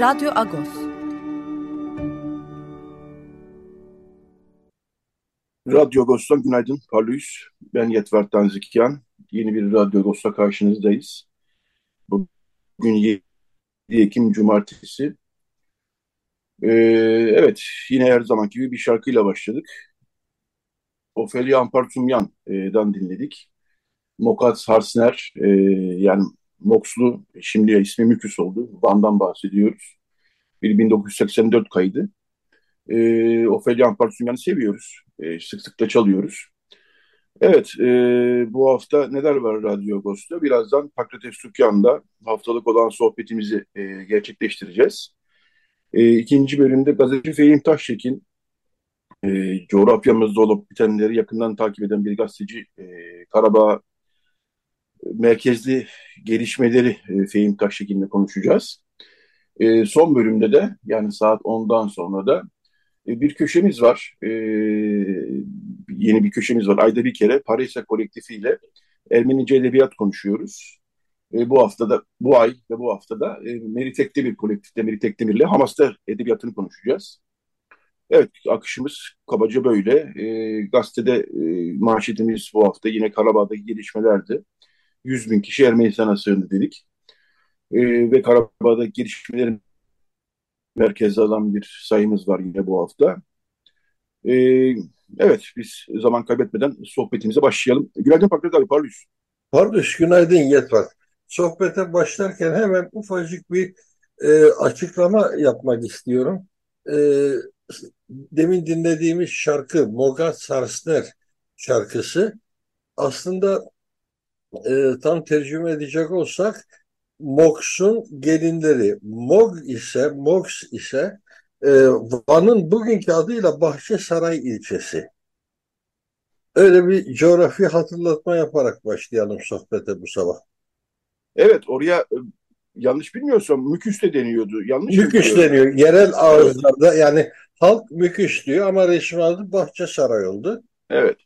Radyo Agos. Radyo Agos'tan günaydın Parlıyız. Ben Yetver Tanzikyan. Yeni bir Radyo Agos'ta karşınızdayız. Bugün 7 Ekim Cumartesi. Ee, evet, yine her zaman gibi bir şarkıyla başladık. Ofelia Ampartumyan'dan dinledik. Mokat Harsner, e, yani Moxlu, şimdi ismi Müküs oldu. Van'dan bahsediyoruz. Bir 1984 kaydı. E, Ofelia Ampartumyan'ı seviyoruz. E, sık sık da çalıyoruz. Evet, e, bu hafta neler var Radyo Agos'ta? Birazdan Pakrates Tükkan'da haftalık olan sohbetimizi e, gerçekleştireceğiz. E, ikinci bölümde gazeteci Fehim Taşçekin, e, coğrafyamızda olup bitenleri yakından takip eden bir gazeteci e, Karabağ merkezli gelişmeleri e, Fehim Taşçekin'le konuşacağız. E, son bölümde de yani saat 10'dan sonra da e, bir köşemiz var. E, yeni bir köşemiz var. Ayda bir kere Parisa kolektifi ile Ermenice edebiyat konuşuyoruz. E, bu haftada, bu ay ve bu haftada e, Merit Ekdemir kolektifte Merit Ekdemir ile Hamas'ta edebiyatını konuşacağız. Evet, akışımız kabaca böyle. E, gazetede e, manşetimiz bu hafta yine Karabağ'daki gelişmelerdi. 100 bin kişi Ermenistan'a sığındı dedik. E, ve Karabağ'daki gelişmelerin merkezde alan bir sayımız var yine bu hafta. E, evet, biz zaman kaybetmeden sohbetimize başlayalım. Günaydın Fakret abi, parlıyız. Pardus, günaydın Yetvar. Sohbete başlarken hemen ufacık bir e, açıklama yapmak istiyorum. E, demin dinlediğimiz şarkı Mogat Sarsner şarkısı aslında e, tam tercüme edecek olsak Mox'un gelinleri. Mog ise, Mox ise e, Van'ın bugünkü adıyla Bahçesaray ilçesi. Öyle bir coğrafi hatırlatma yaparak başlayalım sohbete bu sabah. Evet, oraya e, yanlış bilmiyorsam Müküs de deniyordu. Yanlış Müküs deniyor. Yerel ağızlarda yani halk Müküs diyor ama resmi adı Bahçesaray oldu. Evet.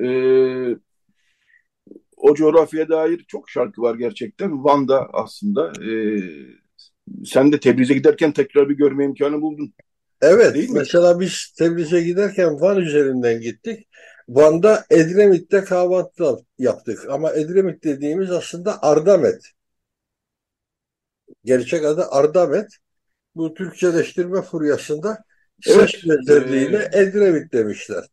Ee, o coğrafyaya dair çok şarkı var gerçekten. Van'da aslında. E, sen de Tebriz'e giderken tekrar bir görme imkanı buldun. Evet. Değil mesela mi? biz Tebriz'e giderken Van üzerinden gittik. Van'da Edremit'te kahvaltı yaptık. Ama Edremit dediğimiz aslında Ardamet. Gerçek adı Ardamet. Bu Türkçeleştirme furyasında evet. ses benzerliğiyle Edremit demişler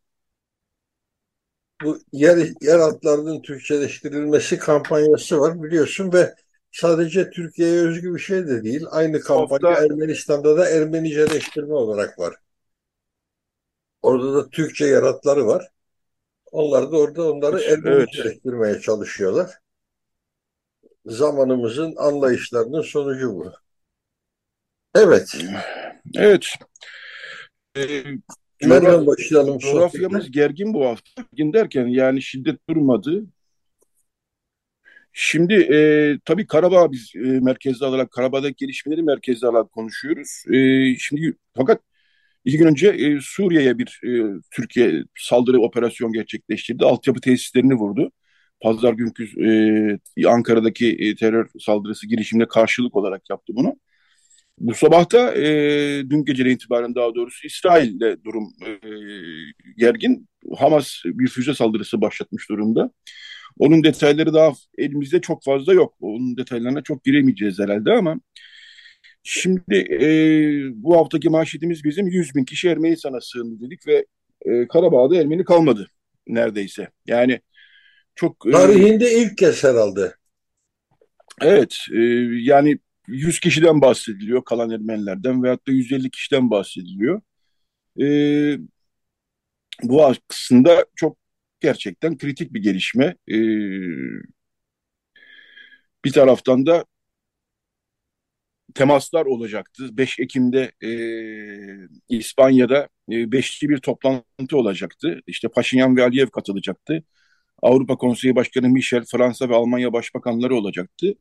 bu yer, yer adlarının Türkçeleştirilmesi kampanyası var biliyorsun ve sadece Türkiye'ye özgü bir şey de değil. Aynı kampanya Hafta... Ermenistan'da da Ermeniceleştirme olarak var. Orada da Türkçe yer adları var. Onlar da orada onları Ermeniceleştirmeye evet. çalışıyorlar. Zamanımızın anlayışlarının sonucu bu. Evet. Evet. Ee, Nereden başlayalım? Coğrafyamız gergin bu hafta. Gergin derken yani şiddet durmadı. Şimdi e, tabii Karabağ biz e, merkezde alarak, Karabağ'daki gelişmeleri merkezde alarak konuşuyoruz. E, şimdi fakat iki gün önce e, Suriye'ye bir e, Türkiye saldırı operasyon gerçekleştirdi. Altyapı tesislerini vurdu. Pazar günkü e, Ankara'daki e, terör saldırısı girişimine karşılık olarak yaptı bunu. Bu sabah da e, dün geceden itibaren daha doğrusu İsrail'de durum e, gergin. Hamas bir füze saldırısı başlatmış durumda. Onun detayları daha elimizde çok fazla yok. Onun detaylarına çok giremeyeceğiz herhalde ama şimdi e, bu haftaki manşetimiz bizim 100 bin kişi Ermenistan'a sığındı dedik ve e, Karabağ'da Ermeni kalmadı neredeyse. Yani çok... Tarihinde e, ilk kez herhalde. Evet, e, yani 100 kişiden bahsediliyor kalan Ermenilerden veyahut da 150 kişiden bahsediliyor. Ee, bu aslında çok gerçekten kritik bir gelişme. Ee, bir taraftan da temaslar olacaktı. 5 Ekim'de e, İspanya'da e, beşli bir toplantı olacaktı. İşte Paşinyan ve Aliyev katılacaktı. Avrupa Konseyi Başkanı Michel, Fransa ve Almanya Başbakanları olacaktı.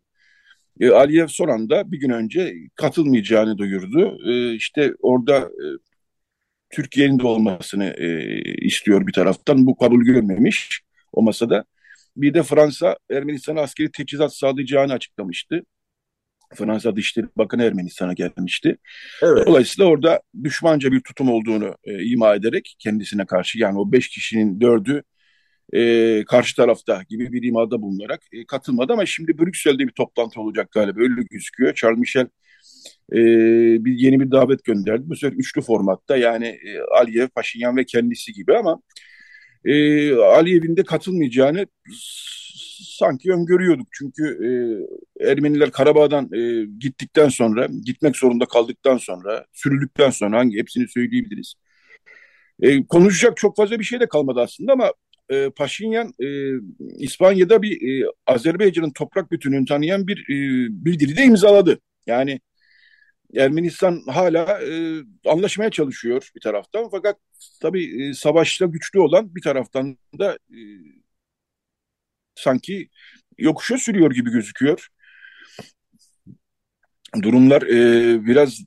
E, Aliyev son anda bir gün önce katılmayacağını duyurdu. E, işte orada e, Türkiye'nin de olmasını e, istiyor bir taraftan. Bu kabul görmemiş o masada. Bir de Fransa Ermenistan'a askeri teçhizat sağlayacağını açıklamıştı. Fransa Dışişleri Bakanı Ermenistan'a gelmişti. Evet. Dolayısıyla orada düşmanca bir tutum olduğunu e, ima ederek kendisine karşı yani o beş kişinin dördü e, karşı tarafta gibi bir imada bulunarak e, katılmadı ama şimdi Brüksel'de bir toplantı olacak galiba öyle gözüküyor. Charles Michel e, bir yeni bir davet gönderdi. Bu sefer üçlü formatta yani e, Aliyev, Paşinyan ve kendisi gibi ama e, Aliyev'in de katılmayacağını sanki öngörüyorduk. Çünkü e, Ermeniler Karabağ'dan e, gittikten sonra, gitmek zorunda kaldıktan sonra, sürüldükten sonra hangi hepsini söyleyebiliriz. E, konuşacak çok fazla bir şey de kalmadı aslında ama e, Paşinyan e, İspanya'da bir e, Azerbaycan'ın toprak bütünlüğünü tanıyan bir e, bildiri de imzaladı. Yani Ermenistan hala e, anlaşmaya çalışıyor bir taraftan fakat tabii e, savaşta güçlü olan bir taraftan da e, sanki yokuşa sürüyor gibi gözüküyor. Durumlar e, biraz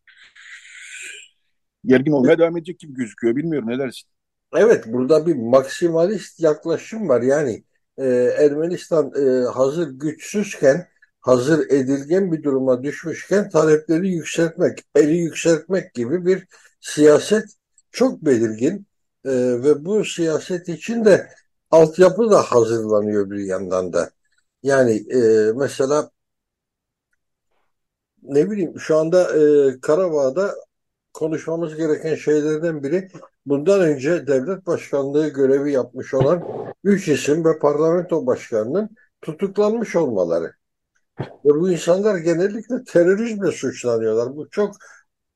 gergin olmaya devam edecek gibi gözüküyor. Bilmiyorum ne dersin? Evet burada bir maksimalist yaklaşım var. Yani e, Ermenistan e, hazır güçsüzken hazır edilgen bir duruma düşmüşken talepleri yükseltmek, eli yükseltmek gibi bir siyaset çok belirgin e, ve bu siyaset için de altyapı da hazırlanıyor bir yandan da. Yani e, mesela ne bileyim şu anda e, Karabağ'da konuşmamız gereken şeylerden biri bundan önce devlet başkanlığı görevi yapmış olan üç isim ve parlamento başkanının tutuklanmış olmaları. Ve bu insanlar genellikle terörizmle suçlanıyorlar. Bu çok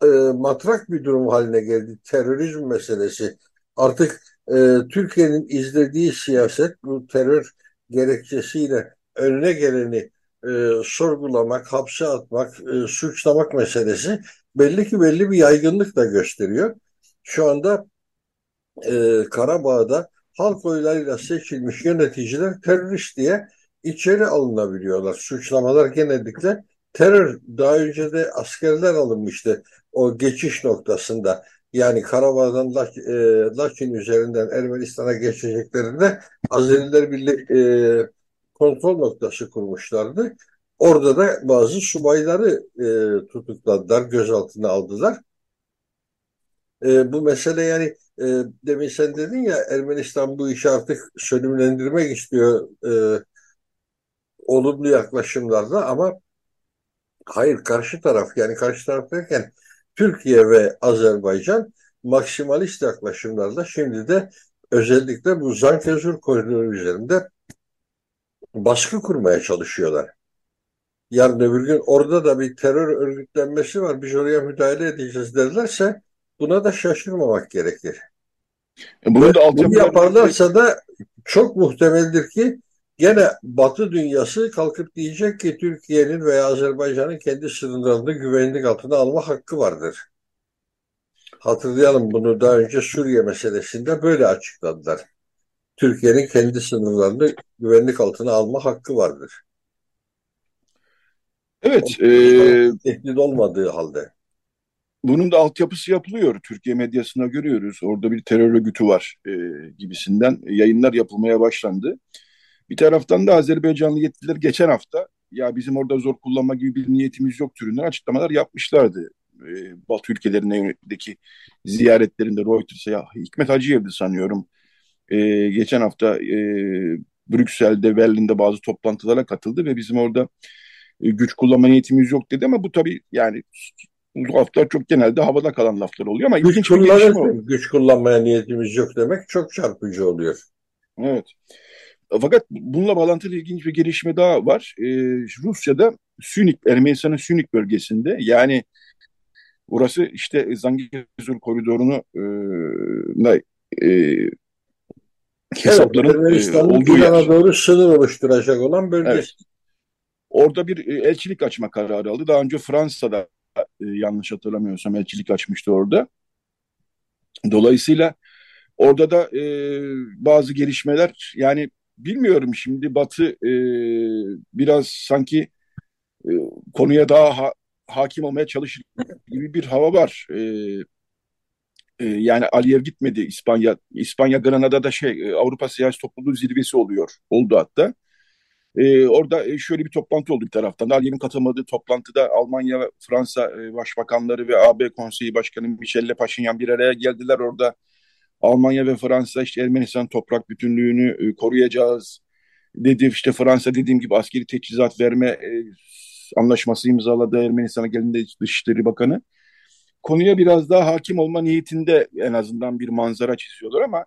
e, matrak bir durum haline geldi. Terörizm meselesi. Artık e, Türkiye'nin izlediği siyaset bu terör gerekçesiyle önüne geleni e, sorgulamak, hapse atmak, e, suçlamak meselesi belli ki belli bir yaygınlık da gösteriyor. Şu anda e, Karabağ'da halk oylarıyla seçilmiş yöneticiler terörist diye içeri alınabiliyorlar. Suçlamalar genellikle terör. Daha önce de askerler alınmıştı o geçiş noktasında. Yani Karabağ'dan e, Laçin üzerinden Ermenistan'a geçeceklerinde Azeriler Birliği e, kontrol noktası kurmuşlardı. Orada da bazı subayları e, tutukladılar, gözaltına aldılar. E, bu mesele yani e, demin sen dedin ya Ermenistan bu işi artık sönümlendirmek istiyor e, olumlu yaklaşımlarla ama hayır karşı taraf yani karşı taraf derken Türkiye ve Azerbaycan maksimalist yaklaşımlarla şimdi de özellikle bu Zangezur koridoru üzerinde baskı kurmaya çalışıyorlar. Yarın öbür gün orada da bir terör örgütlenmesi var biz oraya müdahale edeceğiz derlerse buna da şaşırmamak gerekir. E bunun da bunu yaparlarsa da çok muhtemeldir ki Gene Batı dünyası kalkıp diyecek ki Türkiye'nin veya Azerbaycan'ın kendi sınırlarını güvenlik altına alma hakkı vardır. Hatırlayalım bunu daha önce Suriye meselesinde böyle açıkladılar. Türkiye'nin kendi sınırlarını güvenlik altına alma hakkı vardır. Evet. E, tehdit olmadığı halde. Bunun da altyapısı yapılıyor. Türkiye medyasına görüyoruz. Orada bir terör örgütü var e, gibisinden yayınlar yapılmaya başlandı. Bir taraftan da Azerbaycanlı yetkililer geçen hafta ya bizim orada zor kullanma gibi bir niyetimiz yok türünden açıklamalar yapmışlardı. E, Batı ülkelerindeki ziyaretlerinde Reuters'a ya Hikmet Hacıyev'di sanıyorum. E, geçen hafta e, Brüksel'de, Berlin'de bazı toplantılara katıldı ve bizim orada e, güç kullanma niyetimiz yok dedi ama bu tabii yani laflar çok genelde havada kalan laflar oluyor ama güç, kullanır, güç kullanmaya niyetimiz yok demek çok çarpıcı oluyor. Evet. Fakat bununla bağlantılı ilginç bir gelişme daha var. Ee, Rusya'da Sünik, Ermenistan'ın Sünik bölgesinde yani orası işte Zangezur koridorunu e, e, hesapların evet, e, olduğu yer. doğru sınır oluşturacak olan bölge. Evet. Orada bir e, elçilik açma kararı aldı. Daha önce Fransa'da e, yanlış hatırlamıyorsam elçilik açmıştı orada. Dolayısıyla orada da e, bazı gelişmeler yani bilmiyorum şimdi Batı e, biraz sanki e, konuya daha ha, hakim olmaya çalışır gibi bir hava var. E, e, yani Aliyev gitmedi İspanya. İspanya Granada'da şey e, Avrupa Siyasi Topluluğu zirvesi oluyor. Oldu hatta. E, orada şöyle bir toplantı oldu bir taraftan. Aliyev'in katılmadığı toplantıda Almanya ve Fransa e, başbakanları ve AB Konseyi Başkanı Michel Paşinyan bir araya geldiler. Orada Almanya ve Fransa işte Ermenistan toprak bütünlüğünü e, koruyacağız dedi. İşte Fransa dediğim gibi askeri teçhizat verme e, anlaşması imzaladı Ermenistan'a geldiğinde Dışişleri Bakanı. Konuya biraz daha hakim olma niyetinde en azından bir manzara çiziyorlar ama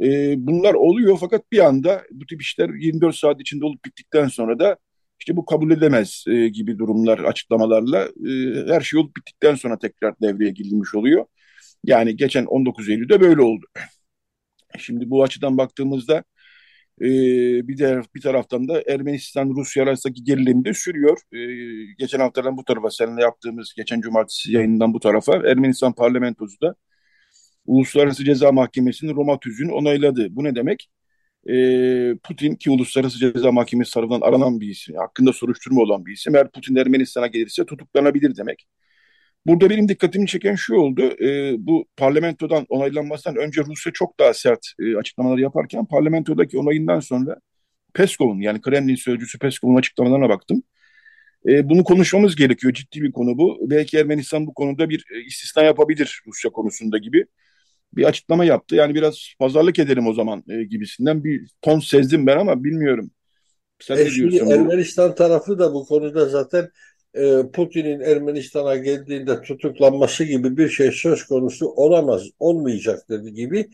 e, bunlar oluyor fakat bir anda bu tip işler 24 saat içinde olup bittikten sonra da işte bu kabul edemez e, gibi durumlar açıklamalarla e, her şey olup bittikten sonra tekrar devreye girilmiş oluyor. Yani geçen 19 Eylül'de böyle oldu. Şimdi bu açıdan baktığımızda e, bir de bir taraftan da Ermenistan Rusya arasındaki gerilim de sürüyor. E, geçen haftadan bu tarafa seninle yaptığımız geçen cumartesi yayından bu tarafa Ermenistan parlamentosu da Uluslararası Ceza Mahkemesi'nin Roma tüzüğünü onayladı. Bu ne demek? E, Putin ki Uluslararası Ceza Mahkemesi tarafından aranan bir isim, hakkında soruşturma olan bir isim. Eğer Putin Ermenistan'a gelirse tutuklanabilir demek. Burada benim dikkatimi çeken şu oldu. E, bu parlamentodan onaylanmasından önce Rusya çok daha sert e, açıklamalar yaparken parlamentodaki onayından sonra Peskov'un yani Kremlin sözcüsü Peskov'un açıklamalarına baktım. E, bunu konuşmamız gerekiyor. Ciddi bir konu bu. Belki Ermenistan bu konuda bir e, istisna yapabilir Rusya konusunda gibi bir açıklama yaptı. Yani biraz pazarlık edelim o zaman e, gibisinden bir ton sezdim ben ama bilmiyorum. Sen e ne diyorsun? Ermenistan bu? tarafı da bu konuda zaten e, Putin'in Ermenistan'a geldiğinde tutuklanması gibi bir şey söz konusu olamaz, olmayacaktır gibi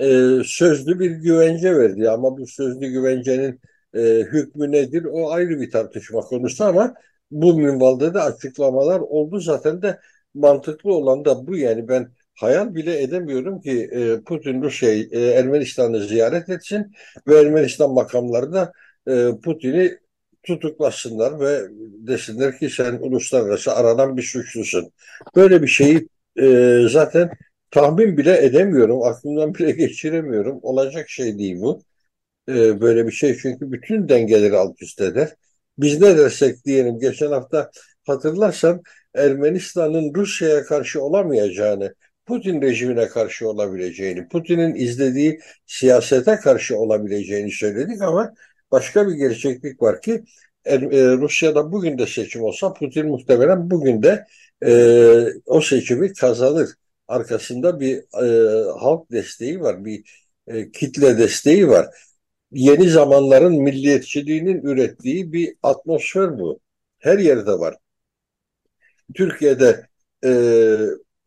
e, sözlü bir güvence verdi. Ama bu sözlü güvencenin e, hükmü nedir o ayrı bir tartışma konusu ama bu minvalde de açıklamalar oldu. Zaten de mantıklı olan da bu yani ben hayal bile edemiyorum ki e, Putin Rusya'yı e, Ermenistan'ı ziyaret etsin ve Ermenistan makamları da e, Putin'i tutuklasınlar ve desinler ki sen uluslararası aranan bir suçlusun. Böyle bir şeyi e, zaten tahmin bile edemiyorum, aklımdan bile geçiremiyorum. Olacak şey değil bu. E, böyle bir şey çünkü bütün dengeleri alt üst eder. Biz ne dersek diyelim geçen hafta hatırlarsan Ermenistan'ın Rusya'ya karşı olamayacağını, Putin rejimine karşı olabileceğini, Putin'in izlediği siyasete karşı olabileceğini söyledik ama başka bir gerçeklik var ki e, Rusya'da bugün de seçim olsa Putin muhtemelen bugün de e, o seçimi kazanır. Arkasında bir e, halk desteği var, bir e, kitle desteği var. Yeni zamanların milliyetçiliğinin ürettiği bir atmosfer bu. Her yerde var. Türkiye'de e,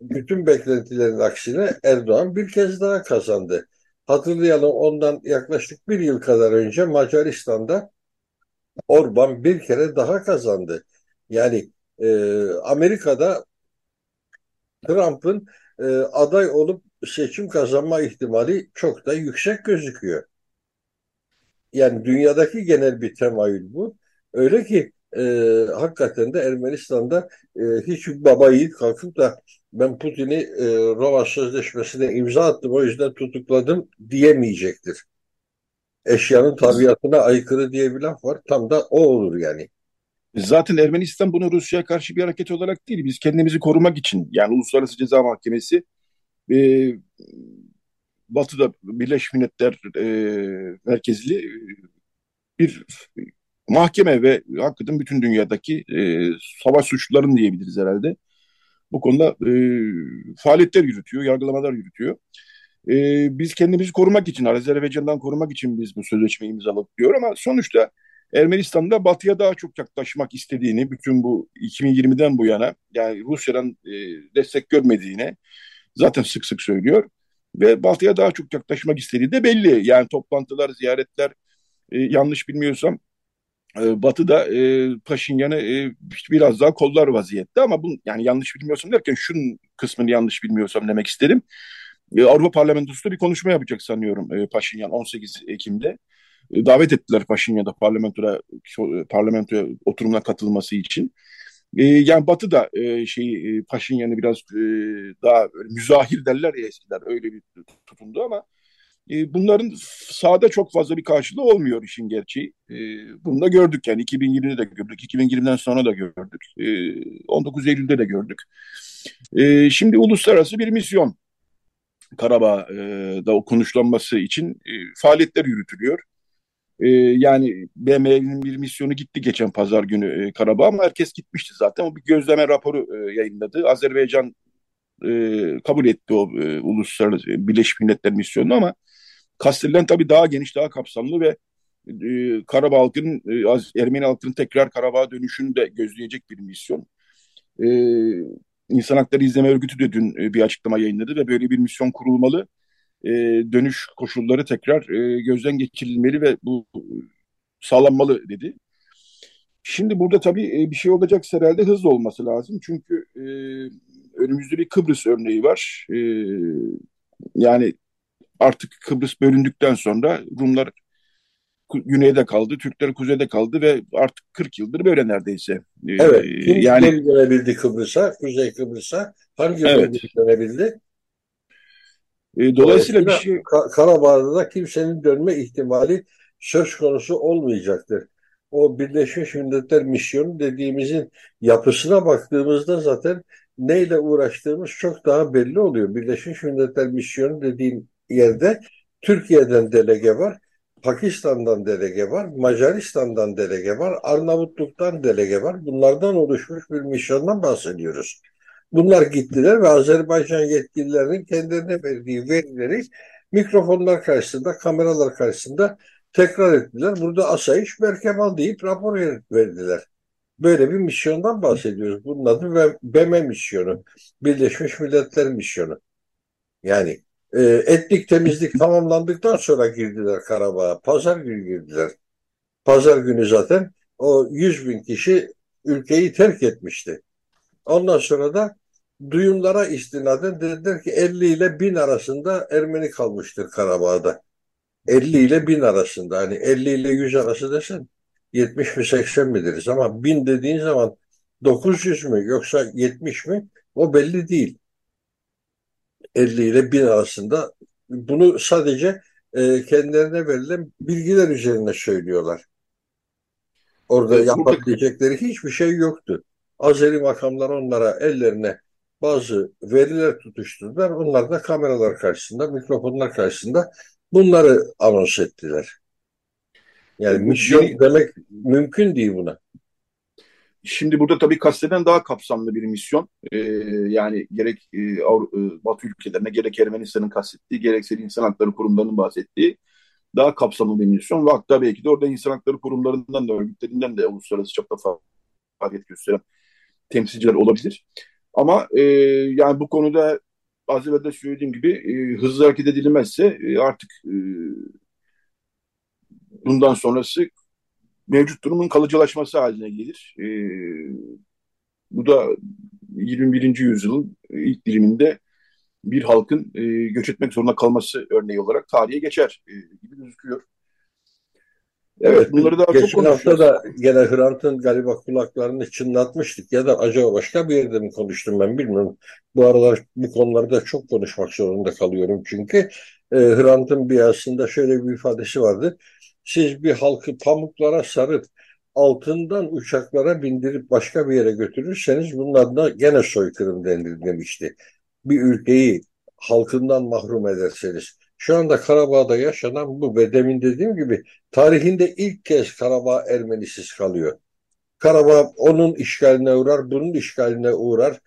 bütün beklentilerin aksine Erdoğan bir kez daha kazandı. Hatırlayalım ondan yaklaşık bir yıl kadar önce Macaristan'da Orban bir kere daha kazandı. Yani e, Amerika'da Trump'ın e, aday olup seçim kazanma ihtimali çok da yüksek gözüküyor. Yani dünyadaki genel bir temayül bu. Öyle ki e, hakikaten de Ermenistan'da e, hiç baba yiğit kalkıp da ben Putin'i e, Roma Sözleşmesi'ne imza attım o yüzden tutukladım diyemeyecektir. Eşyanın tabiatına aykırı diye bir laf var. Tam da o olur yani. Zaten Ermenistan bunu Rusya'ya karşı bir hareket olarak değil. Biz kendimizi korumak için yani Uluslararası Ceza Mahkemesi e, Batı'da Birleşmiş Milletler e, merkezli e, bir mahkeme ve hakikaten bütün dünyadaki e, savaş suçluların diyebiliriz herhalde. Bu konuda e, faaliyetler yürütüyor, yargılamalar yürütüyor. E, biz kendimizi korumak için, Azerbaycan'dan korumak için biz bu sözleşmeyi imzaladık diyor ama sonuçta Ermenistan'da Batı'ya daha çok yaklaşmak istediğini, bütün bu 2020'den bu yana yani Rusya'dan e, destek görmediğini zaten sık sık söylüyor. Ve Batı'ya daha çok yaklaşmak istediği de belli. Yani toplantılar, ziyaretler, e, yanlış bilmiyorsam e, Batı da e, Paşinyan'ı e, biraz daha kollar vaziyette ama bu yani yanlış bilmiyorsam derken şunun kısmını yanlış bilmiyorsam demek istedim. E, Avrupa Parlamentosu'nda bir konuşma yapacak sanıyorum e, Paşinyan 18 Ekim'de. e, davet ettiler Paşinyan'da parlamentoya parlamentoya oturumuna katılması için. E, yani Batı da e, şey e, Paşinyan'ı biraz e, daha müzahir derler ya eskiler öyle bir tutumdu ama e, bunların sahada çok fazla bir karşılığı olmuyor işin gerçeği. E, bunu da gördük yani 2020'de de gördük, 2020'den sonra da gördük, e, 19 Eylül'de de gördük. Şimdi uluslararası bir misyon Karabağ'da o konuşlanması için e, faaliyetler yürütülüyor. Yani BM'nin bir misyonu gitti geçen pazar günü e, Karabağ ama herkes gitmişti zaten. O bir gözleme raporu e, yayınladı. Azerbaycan e, kabul etti o e, uluslararası Birleşmiş Milletler misyonunu ama kastedilen tabii daha geniş, daha kapsamlı ve e, Karabağ halkının, e, Ermeni halkının tekrar Karabağ dönüşünü de gözleyecek bir misyon. E, İnsan Hakları İzleme Örgütü de dün e, bir açıklama yayınladı ve böyle bir misyon kurulmalı. E, dönüş koşulları tekrar e, gözden geçirilmeli ve bu sağlanmalı dedi. Şimdi burada tabii e, bir şey olacaksa herhalde hızlı olması lazım. Çünkü e, önümüzde bir Kıbrıs örneği var. E, yani artık Kıbrıs bölündükten sonra Rumlar güneyde kaldı, Türkler kuzeyde kaldı ve artık 40 yıldır böyle neredeyse. Ee, evet. Kim yani dönebildi Kıbrıs'a, Kuzey Kıbrıs'a? Hangi evet. dönebildi? E, dolayısıyla bir şey... Karabağ'da da kimsenin dönme ihtimali söz konusu olmayacaktır. O Birleşmiş Milletler misyonu dediğimizin yapısına baktığımızda zaten neyle uğraştığımız çok daha belli oluyor. Birleşmiş Milletler misyonu dediğim yerde Türkiye'den delege var, Pakistan'dan delege var, Macaristan'dan delege var, Arnavutluk'tan delege var. Bunlardan oluşmuş bir misyondan bahsediyoruz. Bunlar gittiler ve Azerbaycan yetkililerinin kendilerine verdiği verileri mikrofonlar karşısında, kameralar karşısında tekrar ettiler. Burada asayiş Berkemal deyip rapor verdiler. Böyle bir misyondan bahsediyoruz. Bunun adı BEME misyonu. Birleşmiş Milletler misyonu. Yani e, etnik temizlik tamamlandıktan sonra girdiler Karabağ'a. Pazar günü girdiler. Pazar günü zaten o 100 bin kişi ülkeyi terk etmişti. Ondan sonra da duyumlara istinaden dediler ki 50 ile 1000 arasında Ermeni kalmıştır Karabağ'da. 50 ile 1000 arasında. Hani 50 ile 100 arası desen 70 mi 80 mi deriz ama 1000 dediğin zaman 900 mü yoksa 70 mi o belli değil. 50 ile 1000 arasında bunu sadece e, kendilerine verilen bilgiler üzerine söylüyorlar. Orada evet, yapabilecekleri hiçbir şey yoktu. Azeri makamlar onlara ellerine bazı veriler tutuşturdular. Onlar da kameralar karşısında, mikrofonlar karşısında bunları anons ettiler. Yani misyon demek mümkün değil buna. Şimdi burada tabii kasteden daha kapsamlı bir misyon. Ee, yani gerek e, e, Batı ülkelerine gerek Ermenistan'ın kastettiği gerekse insan hakları kurumlarının bahsettiği daha kapsamlı bir misyon. Ve hatta belki de orada insan hakları kurumlarından da örgütlerinden de uluslararası da faaliyet gösteren temsilciler olabilir. Ama e, yani bu konuda az evvel de söylediğim gibi e, hızlı hareket edilmezse e, artık e, bundan sonrası mevcut durumun kalıcılaşması haline gelir. E, bu da 21. yüzyılın ilk diliminde bir halkın e, göç etmek zorunda kalması örneği olarak tarihe geçer e, gibi gözüküyor. Evet, bunları daha Geçen çok hafta da gene Hrant'ın galiba kulaklarını çınlatmıştık ya da acaba başka bir yerde mi konuştum ben bilmiyorum. Bu aralar bu konularda çok konuşmak zorunda kalıyorum çünkü e, Hrant'ın bir aslında şöyle bir ifadesi vardı. Siz bir halkı pamuklara sarıp altından uçaklara bindirip başka bir yere götürürseniz bunun adına gene soykırım denir demişti. Bir ülkeyi halkından mahrum ederseniz. Şu anda Karabağ'da yaşanan bu ve demin dediğim gibi tarihinde ilk kez Karabağ Ermenisiz kalıyor. Karabağ onun işgaline uğrar, bunun işgaline uğrar.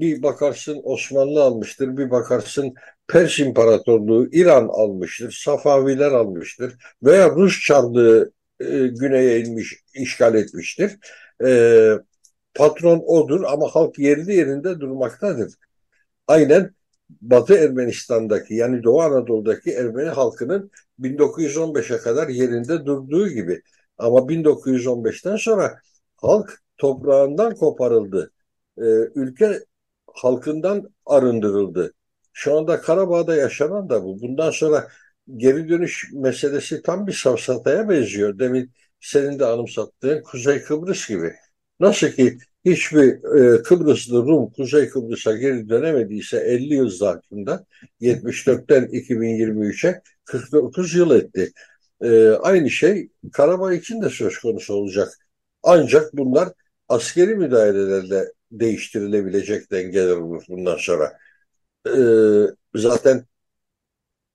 Bir bakarsın Osmanlı almıştır, bir bakarsın Pers İmparatorluğu İran almıştır, Safaviler almıştır veya Rus Çarlığı e, güneye inmiş, işgal etmiştir. E, patron odur ama halk yerli yerinde durmaktadır. Aynen Batı Ermenistan'daki yani Doğu Anadolu'daki Ermeni halkının 1915'e kadar yerinde durduğu gibi. Ama 1915'ten sonra halk toprağından koparıldı. Ee, ülke halkından arındırıldı. Şu anda Karabağ'da yaşanan da bu. Bundan sonra geri dönüş meselesi tam bir safsataya benziyor. Demin senin de anımsattığın Kuzey Kıbrıs gibi. Nasıl ki hiçbir e, Kıbrıslı Rum Kuzey Kıbrıs'a geri dönemediyse 50 yıl zarfında 74'ten 2023'e 49 yıl etti. E, aynı şey Karabağ için de söz konusu olacak. Ancak bunlar askeri müdahalelerle değiştirilebilecek dengeler olur bundan sonra. E, zaten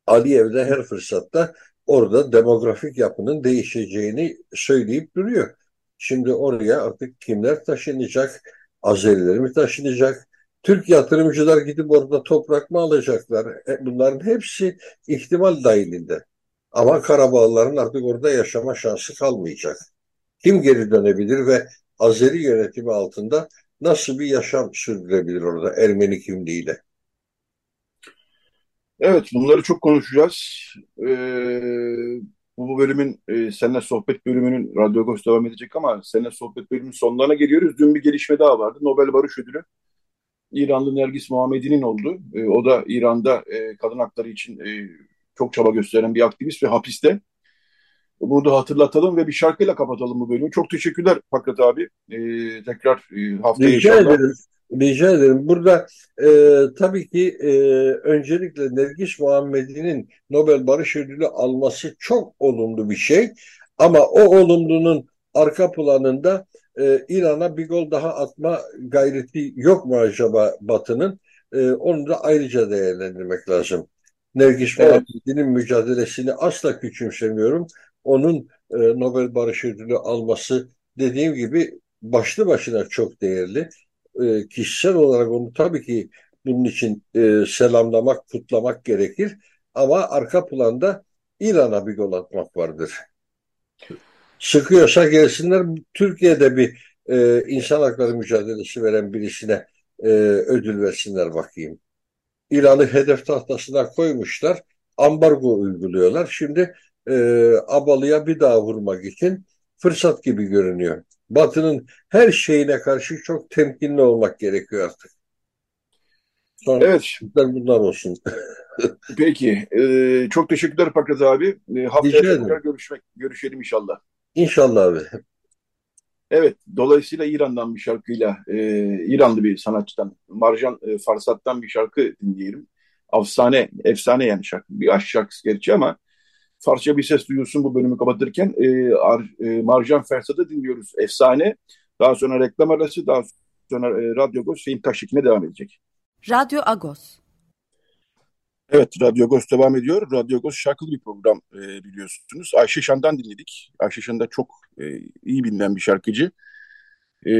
Aliyev de her fırsatta orada demografik yapının değişeceğini söyleyip duruyor. Şimdi oraya artık kimler taşınacak? Azeriler mi taşınacak? Türk yatırımcılar gidip orada toprak mı alacaklar? E, bunların hepsi ihtimal dahilinde. Ama Karabağlıların artık orada yaşama şansı kalmayacak. Kim geri dönebilir ve Azeri yönetimi altında nasıl bir yaşam sürdürebilir orada Ermeni kimliğiyle? Evet, bunları çok konuşacağız. Ee, bu bölümün e, seninle sohbet bölümünün Radyo Agos devam edecek ama seninle sohbet bölümünün sonlarına geliyoruz. Dün bir gelişme daha vardı. Nobel Barış Ödülü İranlı Nergis Muhammedi'nin oldu. E, o da İran'da e, kadın hakları için e, çok çaba gösteren bir aktivist ve hapiste. Bunu da hatırlatalım ve bir şarkıyla kapatalım bu bölümü. Çok teşekkürler Fakret abi. E, tekrar e, haftaya Rica inşallah. ederim. Rica ederim. Burada e, tabii ki e, öncelikle Nergis Muhammedi'nin Nobel Barış Ödülü alması çok olumlu bir şey. Ama o olumlunun arka planında e, İran'a bir gol daha atma gayreti yok mu acaba Batı'nın? E, onu da ayrıca değerlendirmek lazım. Nergis evet. Muhammedi'nin mücadelesini asla küçümsemiyorum. Onun e, Nobel Barış Ödülü alması dediğim gibi başlı başına çok değerli e, kişisel olarak onu tabii ki bunun için e, selamlamak, kutlamak gerekir. Ama arka planda İran'a bir gol atmak vardır. Sıkıyorsa gelsinler Türkiye'de bir e, insan hakları mücadelesi veren birisine e, ödül versinler bakayım. İran'ı hedef tahtasına koymuşlar. Ambargo uyguluyorlar. Şimdi e, Abalı'ya bir daha vurmak için fırsat gibi görünüyor. Batı'nın her şeyine karşı çok temkinli olmak gerekiyor artık. Sonra evet. bunlar olsun. Peki. E, çok teşekkürler Fakat abi. E, haftaya tekrar görüşmek, görüşelim inşallah. İnşallah abi. Evet, dolayısıyla İran'dan bir şarkıyla, e, İranlı bir sanatçıdan, Marjan e, Farsat'tan bir şarkı dinleyelim. Afsane, efsane yani şarkı. Bir aşk şarkısı gerçi ama Farsça bir ses duyulsun bu bölümü kapatırken. E, Ar, e, Marjan Fersat'ı dinliyoruz. Efsane. Daha sonra reklam arası, daha sonra e, Radyo Agos Fehim Taşik'ine devam edecek. Radyo Agos. Evet, Radyo Agos devam ediyor. Radyo Agos şarkılı bir program e, biliyorsunuz. Ayşe Şan'dan dinledik. Ayşe Şan da çok e, iyi bilinen bir şarkıcı. E,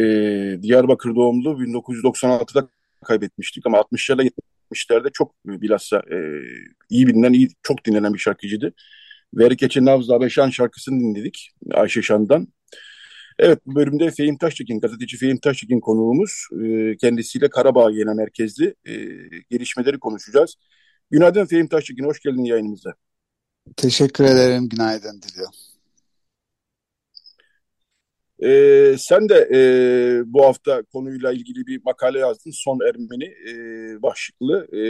Diyarbakır doğumlu 1996'da kaybetmiştik ama 60'larda 70'lerde çok e, bilhassa e, iyi bilinen, iyi, çok dinlenen bir şarkıcıydı. Verkeçe Navza Beşan şarkısını dinledik Ayşe Şan'dan. Evet bu bölümde Fehim Taştekin, gazeteci Fehim Taştekin konuğumuz. E, kendisiyle Karabağ Yeni Merkezli e, gelişmeleri konuşacağız. Günaydın Fehim Taştekin, hoş geldin yayınımıza. Teşekkür ederim, günaydın diliyorum. Ee, sen de e, bu hafta konuyla ilgili bir makale yazdın. Son Ermeni e, başlıklı. E,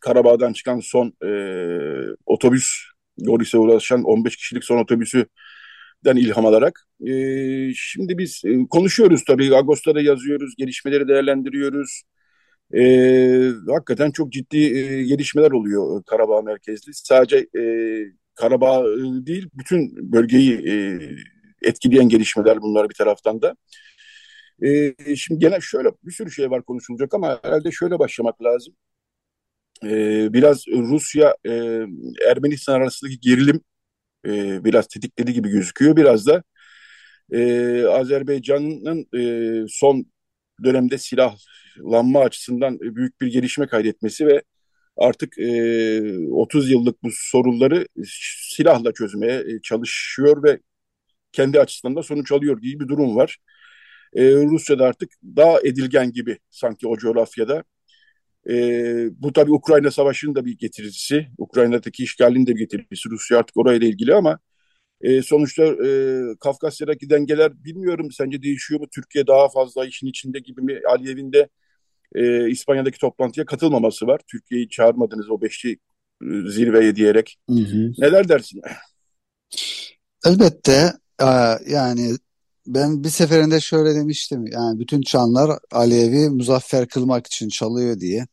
Karabağ'dan çıkan son e, otobüs, Goris'e ulaşan 15 kişilik son otobüsüden ilham alarak. E, şimdi biz e, konuşuyoruz tabii. Ağustos'ta yazıyoruz, gelişmeleri değerlendiriyoruz. E, hakikaten çok ciddi e, gelişmeler oluyor Karabağ merkezli. Sadece e, Karabağ değil, bütün bölgeyi e, etkileyen gelişmeler bunlar bir taraftan da. E, şimdi genel şöyle bir sürü şey var konuşulacak ama herhalde şöyle başlamak lazım. E, biraz Rusya e, Ermenistan arasındaki gerilim e, biraz tetikledi gibi gözüküyor. Biraz da e, Azerbaycan'ın e, son dönemde silahlanma açısından büyük bir gelişme kaydetmesi ve artık e, 30 yıllık bu sorunları silahla çözmeye çalışıyor ve kendi açısından da sonuç alıyor gibi bir durum var. E, Rusya'da artık daha edilgen gibi sanki o coğrafyada. E, bu tabii Ukrayna Savaşı'nın da bir getirisi. Ukrayna'daki işgalin de bir getirisi. Rusya artık orayla ilgili ama e, sonuçta e, Kafkasya'daki dengeler bilmiyorum sence değişiyor mu? Türkiye daha fazla işin içinde gibi mi? Aliyev'in de e, İspanya'daki toplantıya katılmaması var. Türkiye'yi çağırmadınız o beşli zirveye diyerek. Hı hı. Neler dersin? Elbette yani ben bir seferinde şöyle demiştim yani bütün çanlar Alevi muzaffer kılmak için çalıyor diye.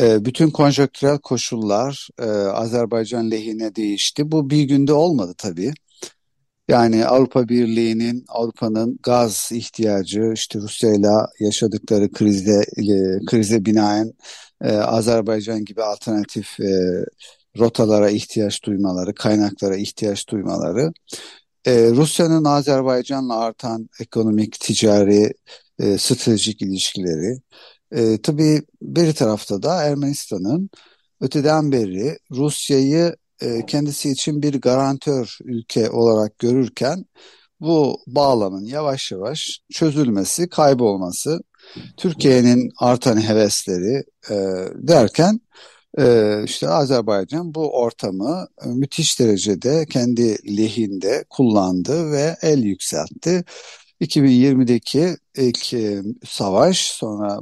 E, bütün konjonktürel koşullar e, Azerbaycan lehine değişti. Bu bir günde olmadı tabii. Yani Avrupa Birliği'nin, Avrupa'nın gaz ihtiyacı, işte Rusya ile yaşadıkları krizde e, krize binaen e, Azerbaycan gibi alternatif e, rotalara ihtiyaç duymaları, kaynaklara ihtiyaç duymaları, e, Rusya'nın Azerbaycan'la artan ekonomik, ticari, e, stratejik ilişkileri, e, tabii bir tarafta da Ermenistan'ın öteden beri Rusya'yı e, kendisi için bir garantör ülke olarak görürken bu bağlamın yavaş yavaş çözülmesi, kaybolması, Türkiye'nin artan hevesleri e, derken e, işte Azerbaycan bu ortamı müthiş derecede kendi lehinde kullandı ve el yükseltti. 2020'deki ilk e, savaş sonra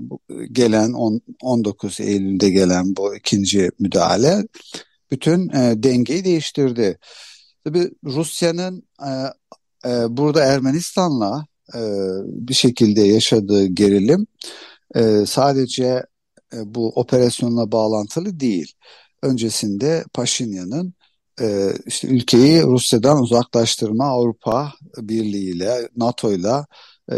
gelen 10, 19 Eylül'de gelen bu ikinci müdahale bütün e, dengeyi değiştirdi. Tabii Rusya'nın e, e, burada Ermenistan'la e, bir şekilde yaşadığı gerilim e, sadece e, bu operasyonla bağlantılı değil. Öncesinde Paşinyan'ın e, işte ülkeyi Rusya'dan uzaklaştırma Avrupa Birliği ile NATO ile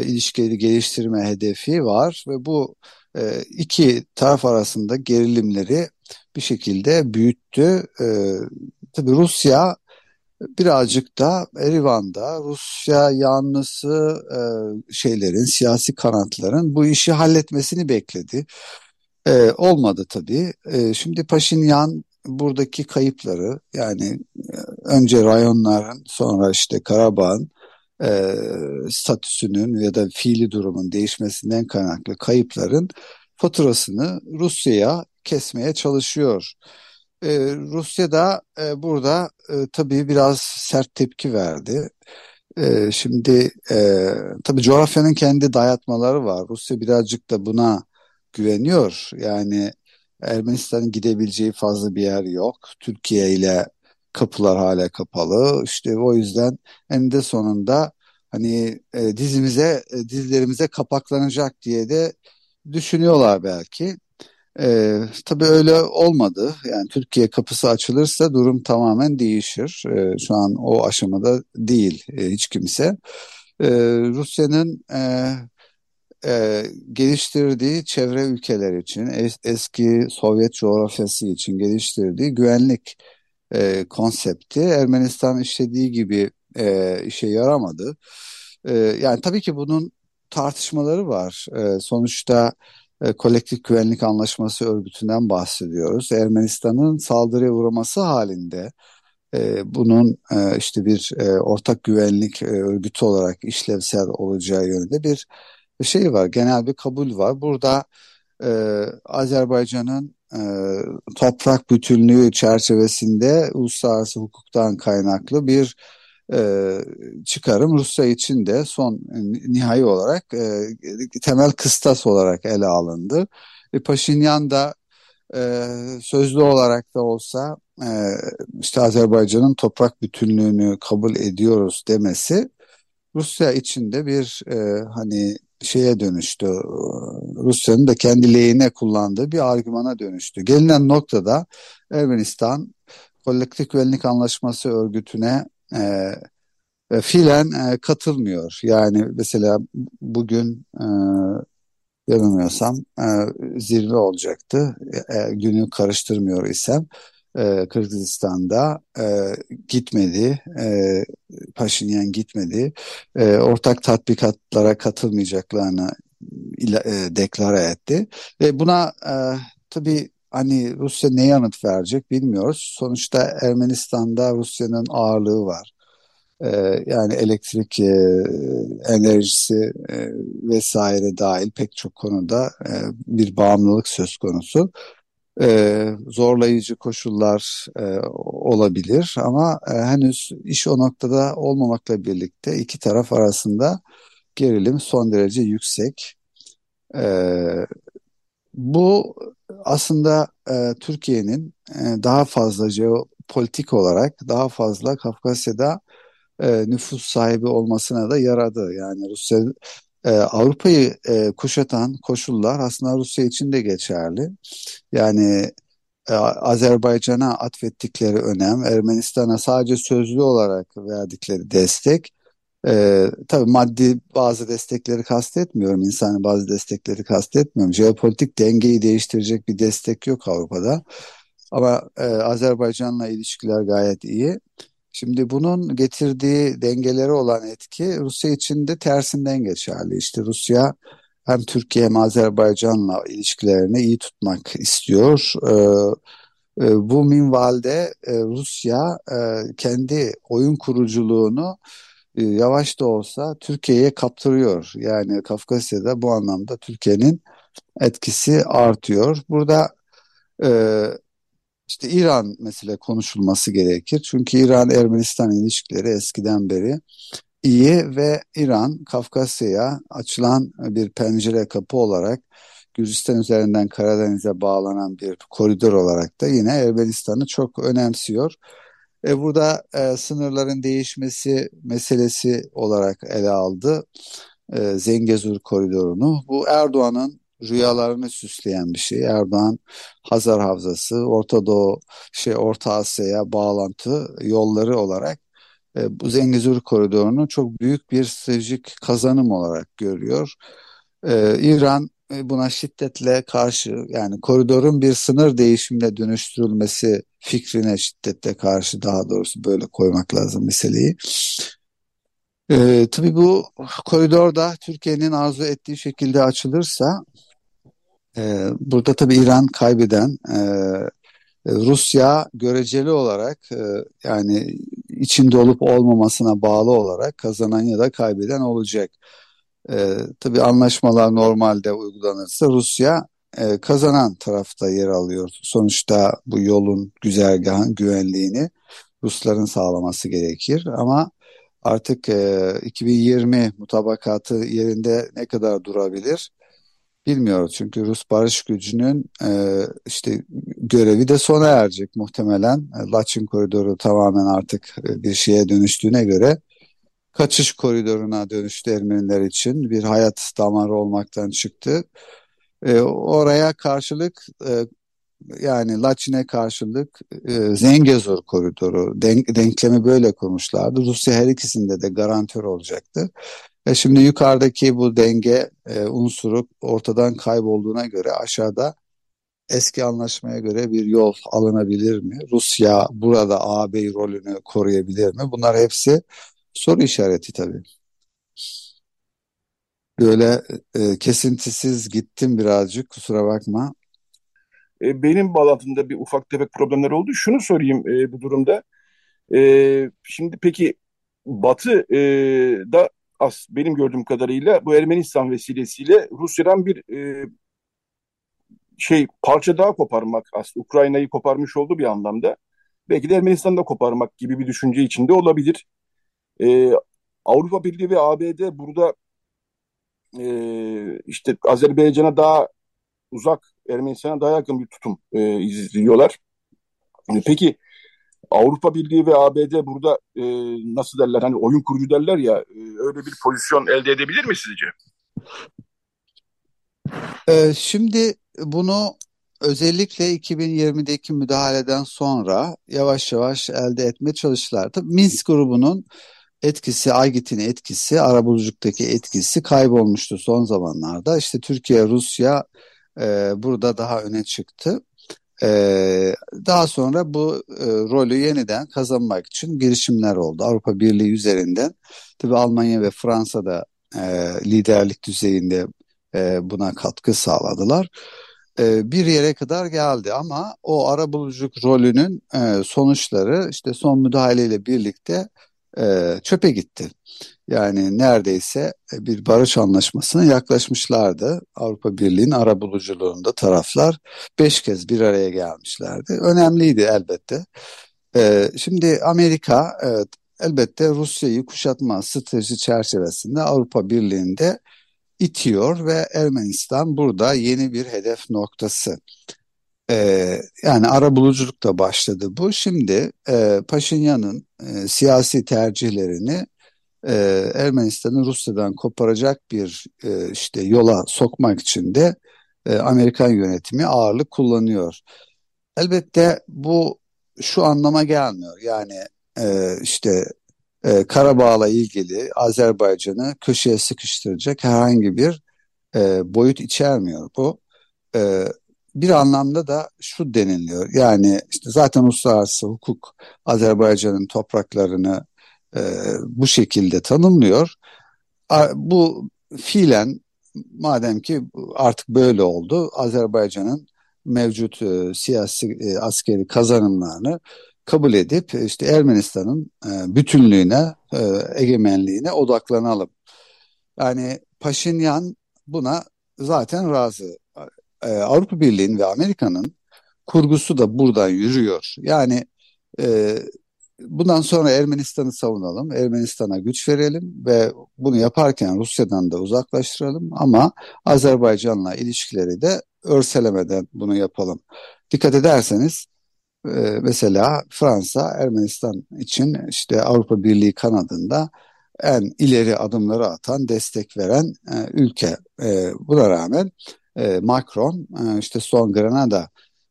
ilişkileri geliştirme hedefi var ve bu e, iki taraf arasında gerilimleri bir şekilde büyüttü. E, tabii Rusya birazcık da Erivan'da Rusya yanlısı e, şeylerin, siyasi kanatların bu işi halletmesini bekledi. E, olmadı tabii. E, şimdi Paşinyan buradaki kayıpları yani e, önce rayonların sonra işte Karabağ'ın e, statüsünün ya da fiili durumun değişmesinden kaynaklı kayıpların faturasını Rusya'ya kesmeye çalışıyor. E, Rusya da e, burada e, tabii biraz sert tepki verdi. E, şimdi e, tabii coğrafyanın kendi dayatmaları var. Rusya birazcık da buna güveniyor. Yani Ermenistan'ın gidebileceği fazla bir yer yok. Türkiye ile kapılar hala kapalı. İşte o yüzden eninde sonunda hani e, dizimize e, dizilerimize kapaklanacak diye de düşünüyorlar belki. E, tabii öyle olmadı. Yani Türkiye kapısı açılırsa durum tamamen değişir. E, şu an o aşamada değil e, hiç kimse. E, Rusya'nın e, e, geliştirdiği çevre ülkeler için, es, eski Sovyet coğrafyası için geliştirdiği güvenlik e, konsepti Ermenistan işlediği gibi e, işe yaramadı. E, yani tabii ki bunun tartışmaları var. E, sonuçta e, kolektif güvenlik anlaşması örgütünden bahsediyoruz. Ermenistan'ın saldırıya uğraması halinde e, bunun e, işte bir e, ortak güvenlik e, örgütü olarak işlevsel olacağı yönünde bir şey var, genel bir kabul var. Burada e, Azerbaycan'ın e, toprak bütünlüğü çerçevesinde uluslararası hukuktan kaynaklı bir e, çıkarım Rusya için de son nihai olarak e, temel kıstas olarak ele alındı. E, Paşinyan da e, sözlü olarak da olsa e, işte Azerbaycan'ın toprak bütünlüğünü kabul ediyoruz demesi Rusya içinde bir e, hani şeye dönüştü. Rusya'nın da kendi lehine kullandığı bir argümana dönüştü. Gelinen noktada Ermenistan Kolektif Güvenlik Anlaşması örgütüne e, e, e, katılmıyor. Yani mesela bugün e, yanılmıyorsam e, zirve olacaktı. E, e günü karıştırmıyor isem e, Kırgızistan'da e, gitmedi. E, Paşinyan gitmedi. E, ortak tatbikatlara katılmayacaklarını e, deklare etti. Ve buna e, tabii hani Rusya ne yanıt verecek bilmiyoruz. Sonuçta Ermenistan'da Rusya'nın ağırlığı var. Ee, yani elektrik e, enerjisi e, vesaire dahil pek çok konuda e, bir bağımlılık söz konusu e, zorlayıcı koşullar e, olabilir ama e, henüz iş o noktada olmamakla birlikte iki taraf arasında gerilim son derece yüksek. E, bu aslında e, Türkiye'nin e, daha fazla jeopolitik olarak daha fazla Kafkasya'da e, nüfus sahibi olmasına da yaradı. Yani Rusya e, Avrupa'yı e, kuşatan koşullar aslında Rusya için de geçerli. Yani e, Azerbaycan'a atfettikleri önem, Ermenistan'a sadece sözlü olarak verdikleri destek, e, tabii maddi bazı destekleri kastetmiyorum, insani bazı destekleri kastetmiyorum. Jeopolitik dengeyi değiştirecek bir destek yok Avrupa'da. Ama e, Azerbaycan'la ilişkiler gayet iyi. Şimdi bunun getirdiği dengeleri olan etki Rusya için de tersinden geçerli. İşte Rusya hem Türkiye hem Azerbaycan'la ilişkilerini iyi tutmak istiyor. Ee, e, bu minvalde e, Rusya e, kendi oyun kuruculuğunu yavaş da olsa Türkiye'ye kaptırıyor. Yani Kafkasya'da bu anlamda Türkiye'nin etkisi artıyor. Burada e, işte İran mesela konuşulması gerekir. Çünkü İran-Ermenistan ilişkileri eskiden beri iyi ve İran Kafkasya'ya açılan bir pencere kapı olarak Gürcistan üzerinden Karadeniz'e bağlanan bir koridor olarak da yine Ermenistan'ı çok önemsiyor. E, burada e, sınırların değişmesi meselesi olarak ele aldı e, Zengezur koridorunu. Bu Erdoğan'ın rüyalarını süsleyen bir şey. Erdoğan Hazar Havzası, Orta Doğu, şey Orta Asya'ya bağlantı yolları olarak e, bu Zengezur koridorunu çok büyük bir stratejik kazanım olarak görüyor. E, İran e, buna şiddetle karşı yani koridorun bir sınır değişimine dönüştürülmesi fikrine şiddetle karşı daha doğrusu böyle koymak lazım meseleyi. Ee, tabii bu koridorda Türkiye'nin arzu ettiği şekilde açılırsa e, burada tabii İran kaybeden e, Rusya göreceli olarak e, yani içinde olup olmamasına bağlı olarak kazanan ya da kaybeden olacak. E, tabii anlaşmalar normalde uygulanırsa Rusya e, kazanan tarafta yer alıyor. Sonuçta bu yolun güzergahın güvenliğini Rusların sağlaması gerekir ama artık e, 2020 mutabakatı yerinde ne kadar durabilir bilmiyoruz. Çünkü Rus barış gücünün e, işte görevi de sona erecek muhtemelen. E, Laçin koridoru tamamen artık e, bir şeye dönüştüğüne göre kaçış koridoruna dönüştü Ermeniler için. Bir hayat damarı olmaktan çıktı. E, oraya karşılık e, yani Laçin'e karşılık e, Zengezur koridoru denk, denklemi böyle kurmuşlardı. Rusya her ikisinde de garantör olacaktı. E şimdi yukarıdaki bu denge e, unsuru ortadan kaybolduğuna göre aşağıda eski anlaşmaya göre bir yol alınabilir mi? Rusya burada AB rolünü koruyabilir mi? Bunlar hepsi soru işareti tabii. Böyle e, kesintisiz gittim birazcık kusura bakma. E, benim bağlantımda bir ufak tefek problemler oldu. Şunu sorayım e, bu durumda. E, şimdi peki Batı e, da as benim gördüğüm kadarıyla bu Ermenistan vesilesiyle Rusya'dan bir e, şey parça daha koparmak aslında Ukrayna'yı koparmış oldu bir anlamda. Belki de Ermenistan'da koparmak gibi bir düşünce içinde olabilir. E, Avrupa Birliği ve ABD burada e, işte Azerbaycan'a daha uzak, Ermenistan'a daha yakın bir tutum e, izliyorlar. E, peki Avrupa Birliği ve ABD burada e, nasıl derler hani oyun kurucu derler ya e, öyle bir pozisyon elde edebilir mi sizce? Ee, şimdi bunu özellikle 2020'deki müdahaleden sonra yavaş yavaş elde etmeye çalıştılar. Tabii Minsk grubunun etkisi, Aygit'in etkisi, arabuluculuk'taki etkisi kaybolmuştu son zamanlarda. İşte Türkiye, Rusya e, burada daha öne çıktı. Ee, daha sonra bu e, rolü yeniden kazanmak için girişimler oldu. Avrupa Birliği üzerinden. Tabii Almanya ve Fransa da e, liderlik düzeyinde e, buna katkı sağladılar. E, bir yere kadar geldi ama o arabuluculuk rolünün e, sonuçları işte son müdahaleyle birlikte e, çöpe gitti. Yani neredeyse bir barış anlaşmasına yaklaşmışlardı. Avrupa Birliği'nin arabuluculuğunda taraflar beş kez bir araya gelmişlerdi. Önemliydi elbette. E, şimdi Amerika e, elbette Rusya'yı kuşatma stratejisi çerçevesinde Avrupa Birliği'nde itiyor ve Ermenistan burada yeni bir hedef noktası. Ee, yani ara buluculukla başladı bu. Şimdi e, Paşinyan'ın e, siyasi tercihlerini e, Ermenistan'ı Rusya'dan koparacak bir e, işte yola sokmak için de e, Amerikan yönetimi ağırlık kullanıyor. Elbette bu şu anlama gelmiyor. Yani e, işte e, Karabağ'la ilgili Azerbaycan'ı köşeye sıkıştıracak herhangi bir e, boyut içermiyor bu. E, bir anlamda da şu deniliyor. Yani işte zaten uluslararası hukuk Azerbaycan'ın topraklarını e, bu şekilde tanımlıyor. Bu fiilen madem ki artık böyle oldu Azerbaycan'ın mevcut e, siyasi e, askeri kazanımlarını kabul edip işte Ermenistan'ın e, bütünlüğüne, e, egemenliğine odaklanalım. Yani Paşinyan buna zaten razı. E, Avrupa Birliği'nin ve Amerika'nın kurgusu da buradan yürüyor. Yani e, bundan sonra Ermenistan'ı savunalım, Ermenistan'a güç verelim ve bunu yaparken Rusya'dan da uzaklaştıralım ama Azerbaycan'la ilişkileri de örselemeden bunu yapalım. Dikkat ederseniz e, mesela Fransa Ermenistan için işte Avrupa Birliği kanadında en ileri adımları atan, destek veren e, ülke. E, buna rağmen e, Macron e, işte son Granada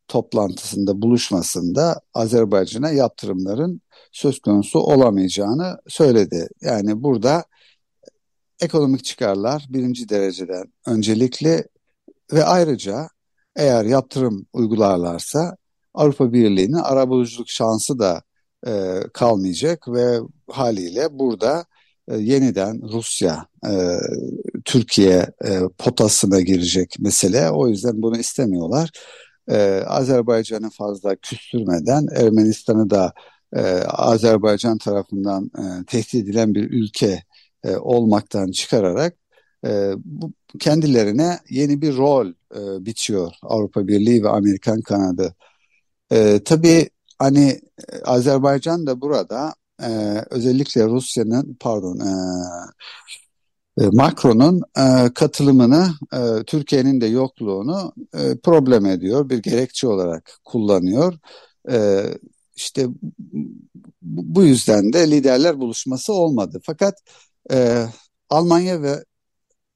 toplantısında buluşmasında Azerbaycan'a yaptırımların söz konusu olamayacağını söyledi. Yani burada ekonomik çıkarlar birinci dereceden öncelikli ve ayrıca eğer yaptırım uygularlarsa Avrupa Birliği'nin arabuluculuk şansı da e, kalmayacak ve haliyle burada e, yeniden Rusya e, Türkiye e, potasına girecek mesele. O yüzden bunu istemiyorlar. E, Azerbaycan'ı fazla küstürmeden Ermenistan'ı da e, Azerbaycan tarafından e, tehdit edilen bir ülke e, olmaktan çıkararak e, bu kendilerine yeni bir rol e, biçiyor Avrupa Birliği ve Amerikan kanadı. E, tabii hani Azerbaycan da burada e, özellikle Rusya'nın pardon e, e Macron'un e, katılımını e, Türkiye'nin de yokluğunu e, problem ediyor bir gerekçe olarak kullanıyor. E, işte bu yüzden de liderler buluşması olmadı. Fakat e, Almanya ve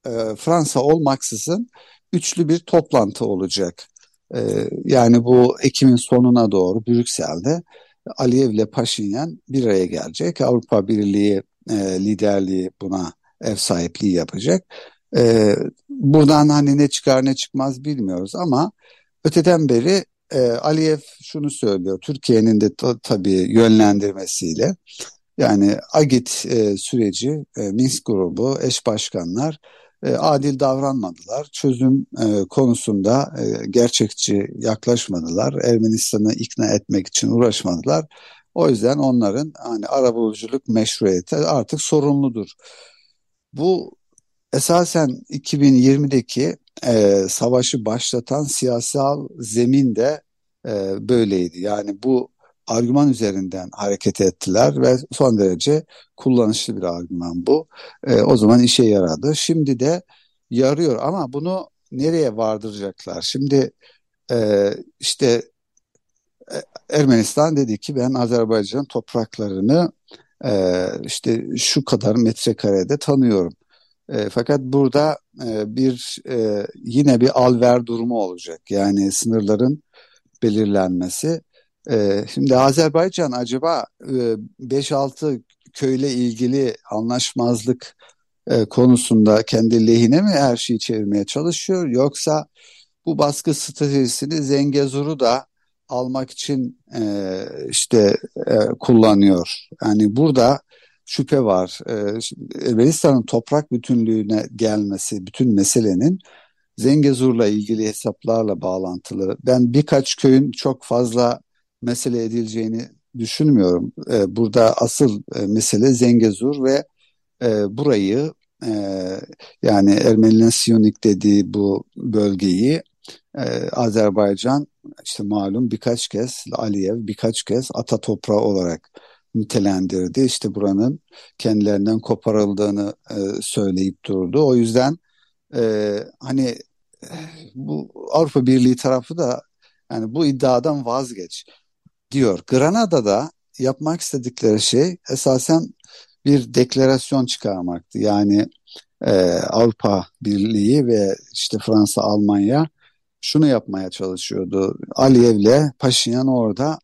e, Fransa olmaksızın üçlü bir toplantı olacak. E, yani bu Ekim'in sonuna doğru Brüksel'de Aliyev ile Paşinyan bir araya gelecek. Avrupa Birliği e, liderliği buna ev sahipliği yapacak. E, buradan hani ne çıkar ne çıkmaz bilmiyoruz ama öteden beri e, Aliyev şunu söylüyor. Türkiye'nin de tabii yönlendirmesiyle yani Agit e, süreci, e, Minsk grubu, eş başkanlar e, adil davranmadılar. Çözüm e, konusunda e, gerçekçi yaklaşmadılar. Ermenistan'ı ikna etmek için uğraşmadılar. O yüzden onların hani arabuluculuk meşruiyeti artık sorumludur. Bu esasen 2020'deki e, savaşı başlatan siyasal zemin de e, böyleydi. Yani bu argüman üzerinden hareket ettiler ve son derece kullanışlı bir argüman bu. E, o zaman işe yaradı. Şimdi de yarıyor ama bunu nereye vardıracaklar? Şimdi e, işte e, Ermenistan dedi ki ben Azerbaycan topraklarını e, işte şu kadar metrekarede tanıyorum. E, fakat burada e, bir e, yine bir alver durumu olacak. Yani sınırların belirlenmesi ee, şimdi Azerbaycan acaba 5-6 e, köyle ilgili anlaşmazlık e, konusunda kendi lehine mi her şeyi çevirmeye çalışıyor yoksa bu baskı stratejisini Zengezur'u da almak için e, işte kullanıyor. Yani burada şüphe var. Ermenistan'ın toprak bütünlüğüne gelmesi, bütün meselenin Zengezur'la ilgili hesaplarla bağlantılı. Ben birkaç köyün çok fazla mesele edileceğini düşünmüyorum. E, burada asıl e, mesele Zengezur ve e, burayı e, yani Ermenilerin Siyonik dediği bu bölgeyi e, Azerbaycan işte malum birkaç kez Aliyev birkaç kez ata toprağı olarak nitelendirdi. İşte buranın kendilerinden koparıldığını e, söyleyip durdu. O yüzden e, hani bu Avrupa Birliği tarafı da yani bu iddiadan vazgeç diyor. Granada'da yapmak istedikleri şey esasen bir deklarasyon çıkarmaktı. Yani e, Avrupa Birliği ve işte Fransa, Almanya şunu yapmaya çalışıyordu. Aliyev'le Paşinyan orada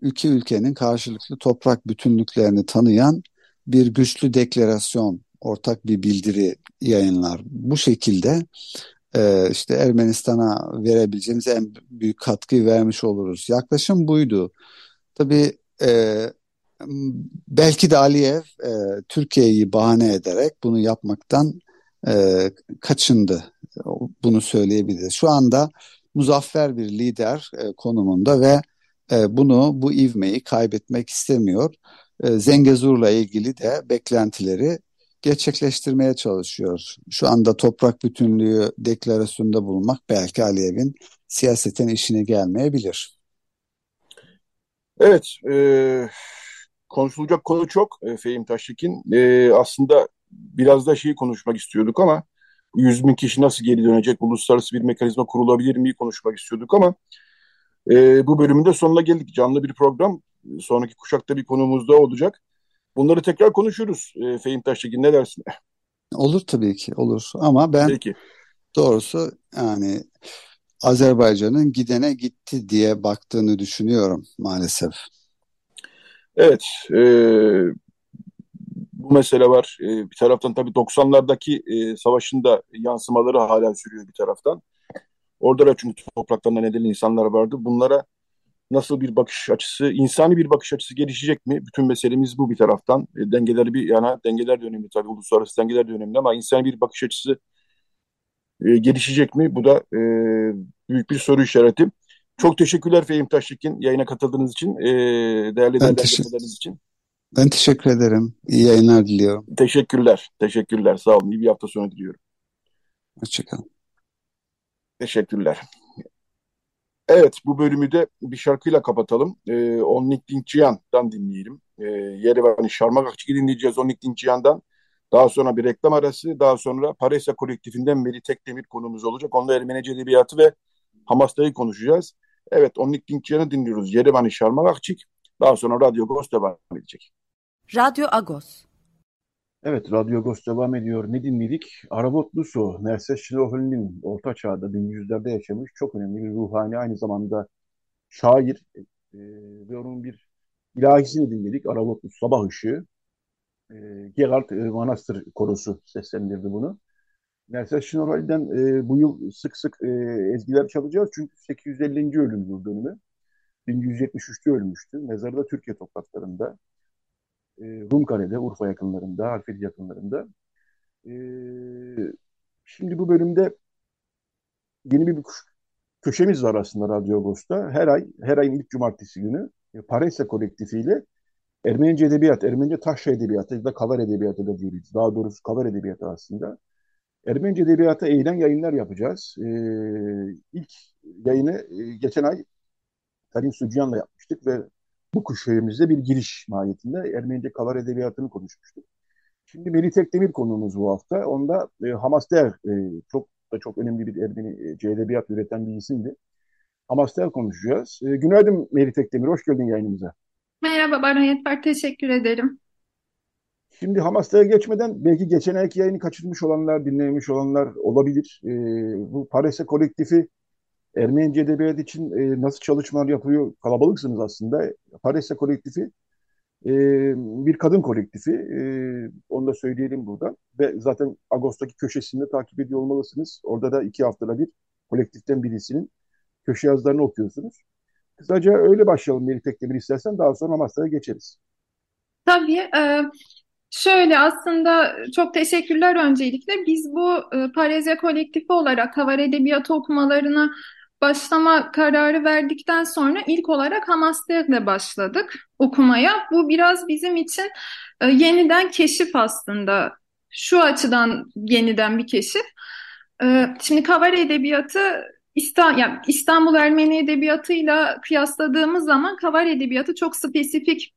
ülke ülkenin karşılıklı toprak bütünlüklerini tanıyan bir güçlü deklarasyon, ortak bir bildiri yayınlar. Bu şekilde e, işte Ermenistan'a verebileceğimiz en büyük katkıyı vermiş oluruz. Yaklaşım buydu. Tabii e, belki de Aliyev e, Türkiye'yi bahane ederek bunu yapmaktan e, kaçındı. Bunu söyleyebiliriz. Şu anda muzaffer bir lider e, konumunda ve e, bunu bu ivmeyi kaybetmek istemiyor. E, Zengezur'la ilgili de beklentileri gerçekleştirmeye çalışıyor. Şu anda toprak bütünlüğü deklarasyonunda bulunmak belki Aliyev'in siyaseten işine gelmeyebilir. Evet, e, konuşulacak konu çok e, Fehim Taştekin. E, aslında biraz da şeyi konuşmak istiyorduk ama 100 bin kişi nasıl geri dönecek, uluslararası bir mekanizma kurulabilir mi konuşmak istiyorduk ama e, bu bölümün de sonuna geldik. Canlı bir program. Sonraki kuşakta bir konumuz da olacak. Bunları tekrar konuşuruz e, Fehim Taştekin ne dersin? Olur tabii ki olur ama ben Peki. doğrusu yani Azerbaycan'ın gidene gitti diye baktığını düşünüyorum maalesef. Evet, e, bu mesele var. E, bir taraftan tabii 90'lardaki e, savaşın da yansımaları hala sürüyor bir taraftan. Orada da çünkü topraklarında nedeni insanlar vardı. Bunlara nasıl bir bakış açısı, insani bir bakış açısı gelişecek mi? Bütün meselemiz bu bir taraftan. E, dengeleri bir yana, dengeler de önemli tabii, uluslararası dengeler de önemli ama insani bir bakış açısı e, gelişecek mi? Bu da e, büyük bir soru işareti. Çok teşekkürler Fehim Taşlıkin yayına katıldığınız için, e, değerli değerlendirmeleriniz için. Ben teşekkür ederim. İyi yayınlar diliyorum. Teşekkürler, teşekkürler. Sağ olun. İyi bir hafta sonu diliyorum. Hoşçakalın. Teşekkürler. Evet, bu bölümü de bir şarkıyla kapatalım. Ee, Onnik Dinkçiyan'dan dinleyelim. Ee, Yerevan'ı Şarmak Akçık'ı dinleyeceğiz Onnik Dinkçiyan'dan. Daha sonra bir reklam arası, daha sonra Paresa kolektifinden Meli Tekdemir konumuz olacak. Onunla Ermenice Edebiyatı ve Hamasta'yı konuşacağız. Evet, Onnik Dinkçiyan'ı dinliyoruz. Yerevan'ı Şarmak Akçık. Daha sonra Radyo Agos devam edecek. Radyo Agos. Evet, Radyo Agos devam ediyor. Ne dinledik? Arabot Luso, Merses Şinohöl'ün Orta Çağ'da 1100'lerde yaşamış çok önemli bir ruhani, aynı zamanda şair e, ve onun bir ilahisini dinledik. Arabot Luso, Sabah Işığı. E, Gerald e, Manastır Korosu seslendirdi bunu. Merses Şinohöl'den e, bu yıl sık sık e, ezgiler çalacağız çünkü 850. ölüm yıl dönümü. 1173'te ölmüştü. Mezarı da Türkiye topraklarında. E, Rumkale'de, Urfa yakınlarında, Harfeli yakınlarında. E, şimdi bu bölümde yeni bir köşemiz var aslında Radyo Agos'ta. Her ay, her ayın ilk cumartesi günü e, Paresa kolektifiyle Ermenice edebiyat, Ermenice taşra edebiyatı ya da kavar edebiyatı da diyebiliriz. Daha doğrusu kavar edebiyatı aslında. Ermenice edebiyata eğilen yayınlar yapacağız. Ee, ilk yayını e, geçen ay Karim Sucuyan'la yapmıştık ve bu kuşağımızda bir giriş mahiyetinde Ermenice kavar edebiyatını konuşmuştuk. Şimdi Melih Tekdemir konuğumuz bu hafta. Onda e, Hamaster e, çok da çok önemli bir Ermeni e, edebiyat üreten bir isimdi. Hamaster konuşacağız. E, günaydın Melih Tekdemir, hoş geldin yayınımıza. Merhaba Baran Yetber, teşekkür ederim. Şimdi Hamas'ta'ya geçmeden belki geçen ayki yayını kaçırmış olanlar, dinlemiş olanlar olabilir. E, bu Parese kolektifi Ermenice edebiyat için e, nasıl çalışmalar yapıyor? Kalabalıksınız aslında. Parese kolektifi e, bir kadın kolektifi. E, onu da söyleyelim burada. Ve zaten Ağustos'taki köşesinde takip ediyor olmalısınız. Orada da iki haftada bir kolektiften birisinin köşe yazılarını okuyorsunuz. Kısaca öyle başlayalım Melih Tekdemir istersen. Daha sonra masaya geçeriz. Tabii. E, Şöyle aslında çok teşekkürler öncelikle. Biz bu e, Parezya kolektifi olarak Havar Edebiyatı okumalarına başlama kararı verdikten sonra ilk olarak Hamaster'le başladık okumaya. Bu biraz bizim için e, yeniden keşif aslında. Şu açıdan yeniden bir keşif. E, şimdi Kavar Edebiyatı İstanbul, yani İstanbul Ermeni Edebiyatı'yla kıyasladığımız zaman Kavar Edebiyatı çok spesifik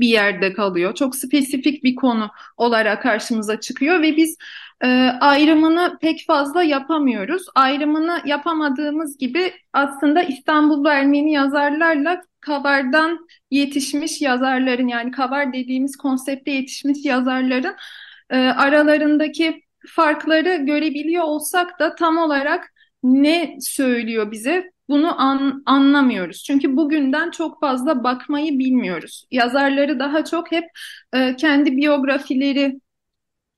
bir yerde kalıyor. Çok spesifik bir konu olarak karşımıza çıkıyor ve biz e, ayrımını pek fazla yapamıyoruz. Ayrımını yapamadığımız gibi aslında İstanbullu Ermeni yazarlarla Kavar'dan yetişmiş yazarların yani Kavar dediğimiz konsepte yetişmiş yazarların e, aralarındaki farkları görebiliyor olsak da tam olarak ne söylüyor bize bunu an, anlamıyoruz. Çünkü bugünden çok fazla bakmayı bilmiyoruz. Yazarları daha çok hep e, kendi biyografileri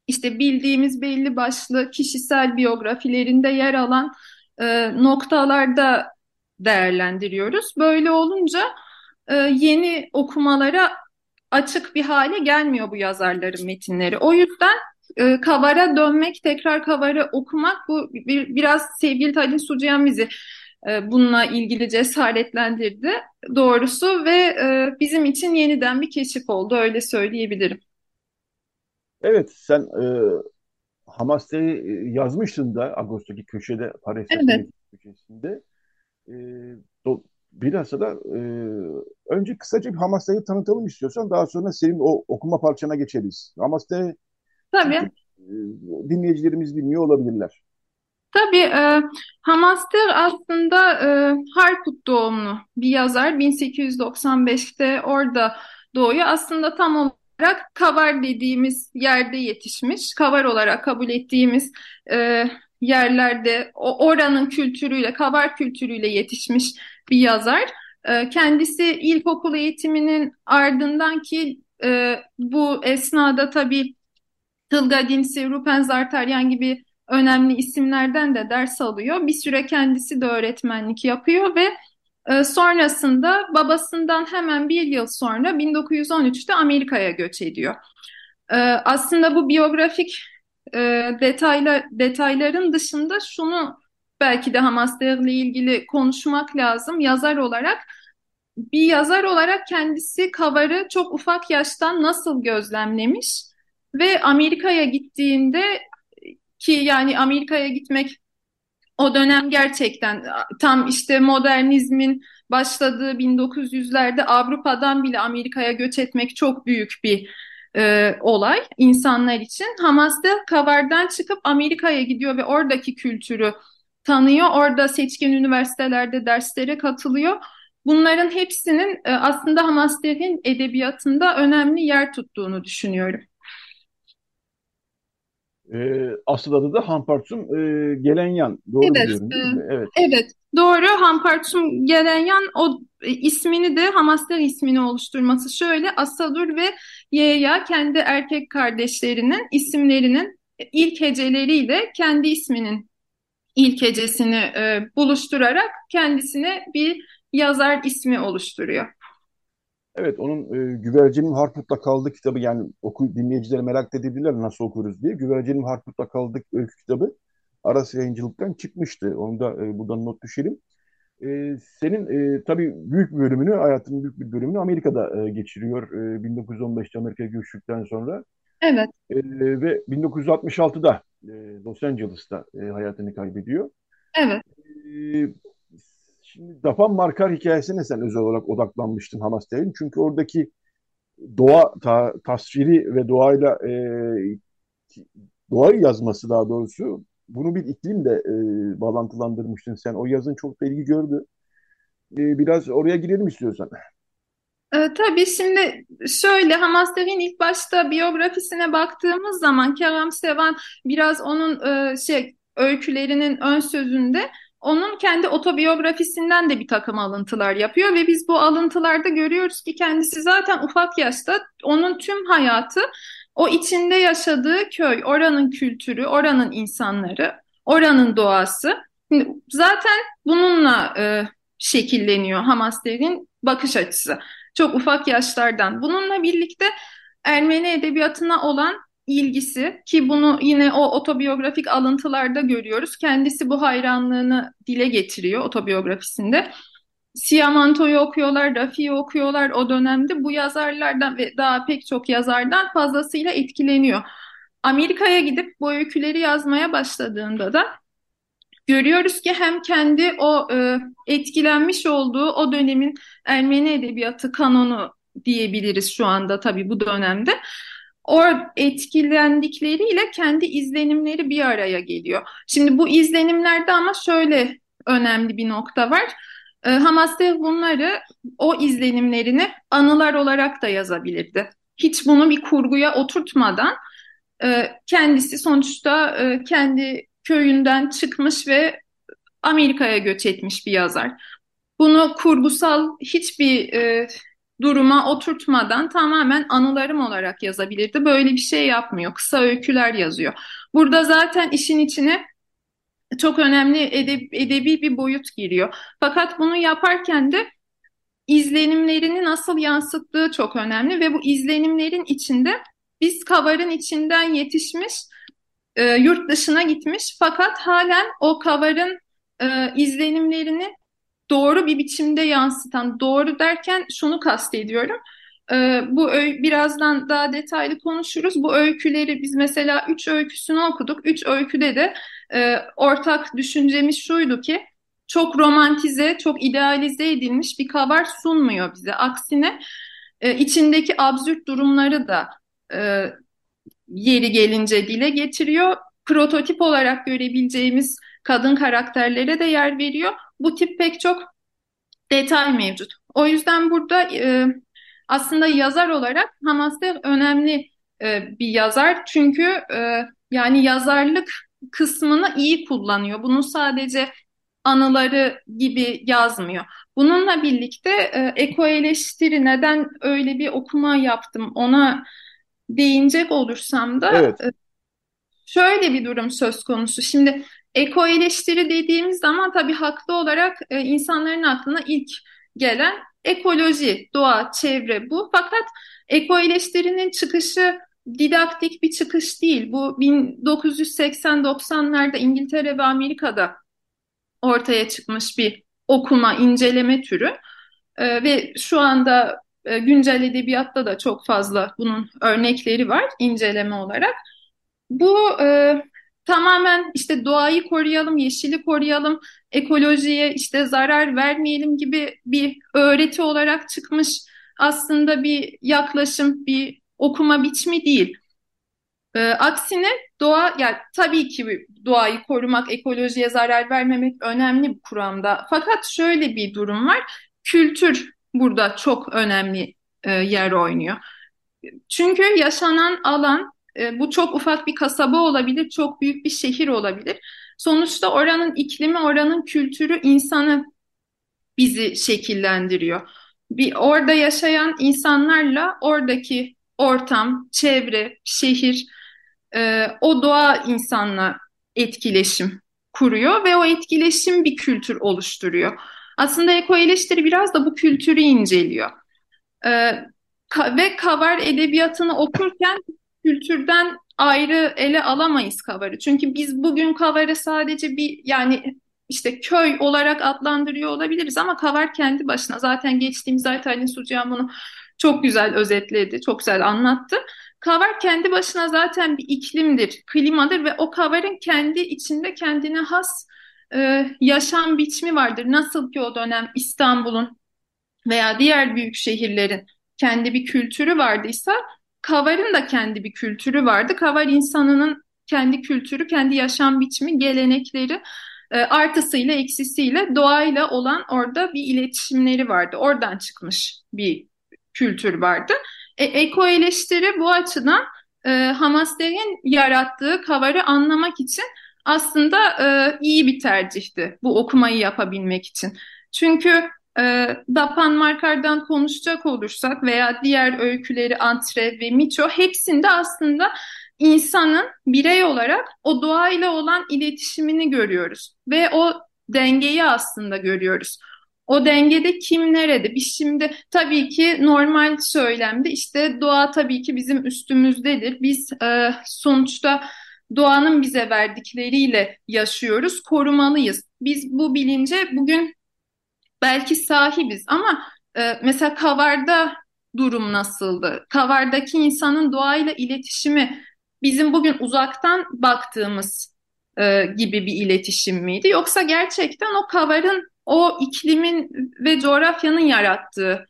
işte bildiğimiz belli başlı kişisel biyografilerinde yer alan e, noktalarda değerlendiriyoruz. Böyle olunca e, yeni okumalara açık bir hale gelmiyor bu yazarların metinleri. O yüzden e, Kavar'a dönmek, tekrar Kavar'ı okumak bu bir, biraz sevgili Tadin Sucuyan bizi e, bununla ilgili cesaretlendirdi doğrusu ve e, bizim için yeniden bir keşif oldu öyle söyleyebilirim. Evet sen e, Hamaste'yi yazmıştın da Ağustos'taki köşede Paris evet. köşesinde. E, do, bilhassa da e, önce kısaca bir Hamaste'yi tanıtalım istiyorsan daha sonra senin o okuma parçana geçeriz. Hamaste Tabii. E, dinleyicilerimiz bilmiyor olabilirler. Tabii e, Hamaster aslında e, Harput doğumlu bir yazar. 1895'te orada doğuyor. Aslında tam olarak Kavar dediğimiz yerde yetişmiş. Kavar olarak kabul ettiğimiz e, yerlerde o, oranın kültürüyle, Kavar kültürüyle yetişmiş bir yazar. E, kendisi ilkokul eğitiminin ardından ki e, bu esnada tabii Tılga Dinsi, Rupen Zartaryan gibi önemli isimlerden de ders alıyor. Bir süre kendisi de öğretmenlik yapıyor ve e, sonrasında babasından hemen bir yıl sonra 1913'te Amerika'ya göç ediyor. E, aslında bu biyografik e, detayla, detayların dışında şunu belki de Hamasler ile ilgili konuşmak lazım. Yazar olarak bir yazar olarak kendisi Kavar'ı çok ufak yaştan nasıl gözlemlemiş ve Amerika'ya gittiğinde ki yani Amerika'ya gitmek o dönem gerçekten tam işte modernizmin başladığı 1900'lerde Avrupa'dan bile Amerika'ya göç etmek çok büyük bir e, olay insanlar için. Hamas da Kavar'dan çıkıp Amerika'ya gidiyor ve oradaki kültürü tanıyor. Orada seçkin üniversitelerde derslere katılıyor. Bunların hepsinin e, aslında Hamas'lerin edebiyatında önemli yer tuttuğunu düşünüyorum. E, asıl adı da Hampartsum e, Gelenyan. Doğru evet, biliyorum değil mi? Evet. Evet. Doğru. Hampartsum Gelenyan o e, ismini de Hamaslar ismini oluşturması şöyle. Asadur ve Yeya kendi erkek kardeşlerinin isimlerinin ilk heceleriyle kendi isminin ilk hecesini e, buluşturarak kendisine bir yazar ismi oluşturuyor. Evet, onun e, Güvercinim Harput'ta kaldı kitabı yani oku, dinleyicileri merak edebilirler nasıl okuruz diye. Güvercinim Harput'ta kaldık öykü kitabı Aras Yayıncılık'tan çıkmıştı. Onu da e, buradan not düşelim. E, senin e, tabii büyük bir bölümünü, hayatının büyük bir bölümünü Amerika'da e, geçiriyor. E, 1915'te Amerika'ya göçtükten sonra. Evet. E, ve 1966'da e, Los Angeles'ta e, hayatını kaybediyor. Evet. E, Şimdi Dafan Markar hikayesine sen özel olarak odaklanmıştın Hamas Devin. Çünkü oradaki doğa ta, tasviri ve doğayla e, doğayı yazması daha doğrusu bunu bir iklimle e, bağlantılandırmıştın sen. O yazın çok da ilgi gördü. E, biraz oraya girelim istiyorsan. E, tabii şimdi şöyle Hamasev'in ilk başta biyografisine baktığımız zaman Kerem Sevan biraz onun e, şey öykülerinin ön sözünde onun kendi otobiyografisinden de bir takım alıntılar yapıyor ve biz bu alıntılarda görüyoruz ki kendisi zaten ufak yaşta onun tüm hayatı o içinde yaşadığı köy, oranın kültürü, oranın insanları, oranın doğası zaten bununla e, şekilleniyor Hamasler'in bakış açısı. Çok ufak yaşlardan. Bununla birlikte Ermeni edebiyatına olan ilgisi ki bunu yine o otobiyografik alıntılarda görüyoruz. Kendisi bu hayranlığını dile getiriyor otobiyografisinde. Siamanto'yu okuyorlar, Rafi'yi okuyorlar o dönemde. Bu yazarlardan ve daha pek çok yazardan fazlasıyla etkileniyor. Amerika'ya gidip bu öyküleri yazmaya başladığında da görüyoruz ki hem kendi o e, etkilenmiş olduğu o dönemin Ermeni edebiyatı kanonu diyebiliriz şu anda tabii bu dönemde. O etkilendikleriyle kendi izlenimleri bir araya geliyor. Şimdi bu izlenimlerde ama şöyle önemli bir nokta var. E, Hamas'ta bunları, o izlenimlerini anılar olarak da yazabilirdi. Hiç bunu bir kurguya oturtmadan e, kendisi sonuçta e, kendi köyünden çıkmış ve Amerika'ya göç etmiş bir yazar. Bunu kurgusal hiçbir e, duruma oturtmadan tamamen anılarım olarak yazabilirdi. Böyle bir şey yapmıyor. Kısa öyküler yazıyor. Burada zaten işin içine çok önemli edeb edebi bir boyut giriyor. Fakat bunu yaparken de izlenimlerini nasıl yansıttığı çok önemli ve bu izlenimlerin içinde biz kavarın içinden yetişmiş, e, yurt dışına gitmiş fakat halen o kavarın e, izlenimlerini doğru bir biçimde yansıtan, doğru derken şunu kastediyorum. Ee, bu öy birazdan daha detaylı konuşuruz. Bu öyküleri biz mesela üç öyküsünü okuduk. Üç öyküde de e, ortak düşüncemiz şuydu ki çok romantize, çok idealize edilmiş bir kabar sunmuyor bize. Aksine e, içindeki absürt durumları da e, yeri gelince dile getiriyor. Prototip olarak görebileceğimiz kadın karakterlere de yer veriyor. Bu tip pek çok detay mevcut. O yüzden burada e, aslında yazar olarak Hamas'ta önemli e, bir yazar. Çünkü e, yani yazarlık kısmını iyi kullanıyor. Bunu sadece anıları gibi yazmıyor. Bununla birlikte e, eko eleştiri neden öyle bir okuma yaptım ona değinecek olursam da evet. e, şöyle bir durum söz konusu. Şimdi eko eleştiri dediğimiz zaman tabii haklı olarak e, insanların aklına ilk gelen ekoloji, doğa, çevre bu. Fakat eko eleştirinin çıkışı didaktik bir çıkış değil. Bu 1980-90'larda İngiltere ve Amerika'da ortaya çıkmış bir okuma, inceleme türü. E, ve şu anda e, güncel edebiyatta da çok fazla bunun örnekleri var inceleme olarak. Bu e, tamamen işte doğayı koruyalım, yeşili koruyalım, ekolojiye işte zarar vermeyelim gibi bir öğreti olarak çıkmış aslında bir yaklaşım, bir okuma biçimi değil. E, aksine doğa, yani tabii ki doğayı korumak, ekolojiye zarar vermemek önemli bu kuramda. Fakat şöyle bir durum var, kültür burada çok önemli e, yer oynuyor. Çünkü yaşanan alan e, bu çok ufak bir kasaba olabilir, çok büyük bir şehir olabilir. Sonuçta oranın iklimi, oranın kültürü insanı bizi şekillendiriyor. Bir orada yaşayan insanlarla oradaki ortam, çevre, şehir, e, o doğa insanla etkileşim kuruyor ve o etkileşim bir kültür oluşturuyor. Aslında eko eleştiri biraz da bu kültürü inceliyor. E, ve kavar edebiyatını okurken kültürden ayrı ele alamayız kavarı. Çünkü biz bugün kavarı sadece bir yani işte köy olarak adlandırıyor olabiliriz ama kavar kendi başına zaten geçtiğimiz ay Talin Sucuyan bunu çok güzel özetledi, çok güzel anlattı. Kavar kendi başına zaten bir iklimdir, klimadır ve o kavarın kendi içinde kendine has e, yaşam biçimi vardır. Nasıl ki o dönem İstanbul'un veya diğer büyük şehirlerin kendi bir kültürü vardıysa Kavar'ın da kendi bir kültürü vardı. Kavar insanının kendi kültürü, kendi yaşam biçimi, gelenekleri e, artısıyla eksisiyle doğayla olan orada bir iletişimleri vardı. Oradan çıkmış bir kültür vardı. E, eko eleştiri bu açıdan e, Hamasler'in yarattığı Kavar'ı anlamak için aslında e, iyi bir tercihti bu okumayı yapabilmek için. Çünkü e, Dapan Markar'dan konuşacak olursak veya diğer öyküleri Antre ve Miço hepsinde aslında insanın birey olarak o doğayla olan iletişimini görüyoruz ve o dengeyi aslında görüyoruz. O dengede kim nerede? Biz şimdi tabii ki normal söylemde işte doğa tabii ki bizim üstümüzdedir. Biz e, sonuçta doğanın bize verdikleriyle yaşıyoruz, korumalıyız. Biz bu bilince bugün belki sahibiz ama e, mesela Kavar'da durum nasıldı? Kavar'daki insanın doğayla iletişimi bizim bugün uzaktan baktığımız e, gibi bir iletişim miydi? Yoksa gerçekten o Kavar'ın o iklimin ve coğrafyanın yarattığı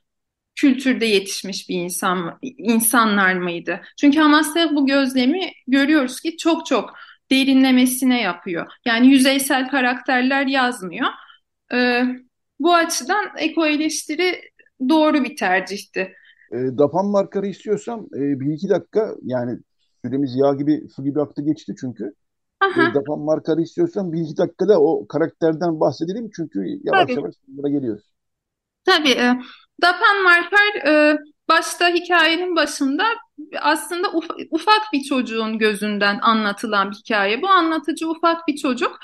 kültürde yetişmiş bir insan insanlar mıydı? Çünkü Hamasya bu gözlemi görüyoruz ki çok çok derinlemesine yapıyor. Yani yüzeysel karakterler yazmıyor. Ee, bu açıdan eko eleştiri doğru bir tercihti. E, Dapan markarı istiyorsam e, bir iki dakika yani süremiz yağ gibi su gibi aktı geçti çünkü. Aha. E, Dapan markarı istiyorsan bir iki dakikada o karakterden bahsedelim çünkü yavaş Tabii. yavaş bunlara geliyoruz. Tabii. E, Dapan Marper e, başta hikayenin başında aslında uf ufak bir çocuğun gözünden anlatılan bir hikaye. Bu anlatıcı ufak bir çocuk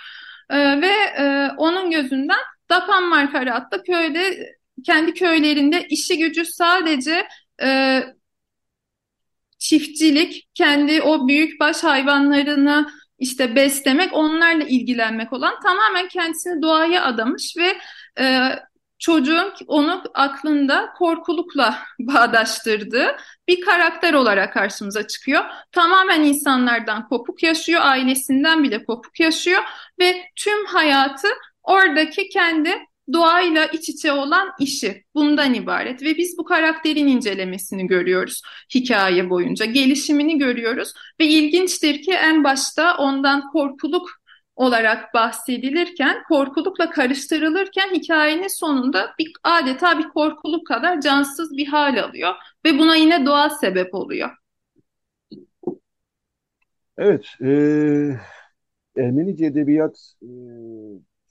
e, ve e, onun gözünden Dapan Marper adlı köyde kendi köylerinde işi gücü sadece e, çiftçilik, kendi o büyükbaş hayvanlarını işte beslemek, onlarla ilgilenmek olan tamamen kendisini doğaya adamış ve e, çocuğun onu aklında korkulukla bağdaştırdığı bir karakter olarak karşımıza çıkıyor. Tamamen insanlardan kopuk yaşıyor, ailesinden bile kopuk yaşıyor ve tüm hayatı oradaki kendi doğayla iç içe olan işi bundan ibaret. Ve biz bu karakterin incelemesini görüyoruz hikaye boyunca gelişimini görüyoruz. Ve ilginçtir ki en başta ondan korkuluk olarak bahsedilirken korkulukla karıştırılırken hikayenin sonunda bir adeta bir korkuluk kadar cansız bir hal alıyor. Ve buna yine doğa sebep oluyor. Evet, e, Ermenice edebiyat e,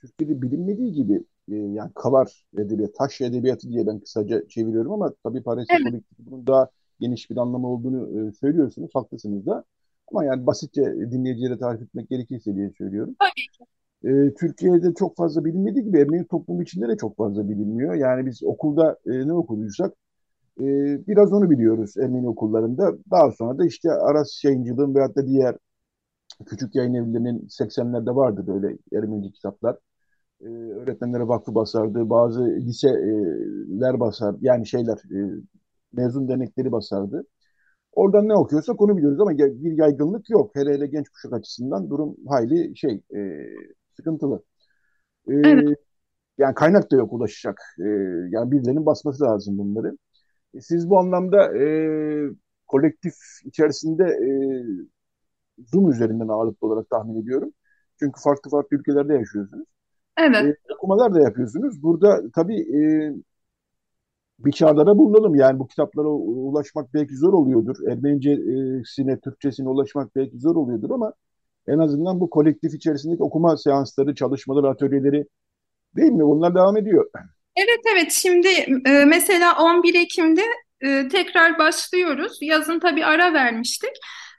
Türkiye'de bilinmediği gibi e, yani kavar edebiyat, taş edebiyatı diye ben kısaca çeviriyorum ama tabii Paris Evet. Kolektifi bunun daha geniş bir anlamı olduğunu e, söylüyorsunuz, haklısınız da. Ama yani basitçe dinleyicilere tarif etmek gerekirse diye söylüyorum. Tabii ki. E, Türkiye'de çok fazla bilinmediği gibi Ermeni toplumu içinde de çok fazla bilinmiyor. Yani biz okulda e, ne okuduysak e, biraz onu biliyoruz Ermeni okullarında. Daha sonra da işte Aras yayıncılığın veyahut da diğer küçük yayın evlerinin 80'lerde vardı böyle Ermenice kitaplar. Ee, öğretmenlere vakfı basardı. Bazı liseler basar, yani şeyler e, mezun dernekleri basardı. Oradan ne okuyorsak onu biliyoruz ama bir yaygınlık yok. Hele hele genç kuşak açısından durum hayli şey e, sıkıntılı. E, Evet. yani kaynak da yok ulaşacak. E, yani birilerinin basması lazım bunları. E, siz bu anlamda e, kolektif içerisinde e, Zoom üzerinden ağırlıklı olarak tahmin ediyorum. Çünkü farklı farklı ülkelerde yaşıyorsunuz. Evet. E, okumalar da yapıyorsunuz. Burada tabii e, bir çağlara bulunalım. Yani bu kitaplara ulaşmak belki zor oluyordur. Ermenicesine, Türkçesine ulaşmak belki zor oluyordur ama en azından bu kolektif içerisindeki okuma seansları, çalışmaları, atölyeleri değil mi? Bunlar devam ediyor. Evet evet şimdi e, mesela 11 Ekim'de e, tekrar başlıyoruz. Yazın tabii ara vermiştik.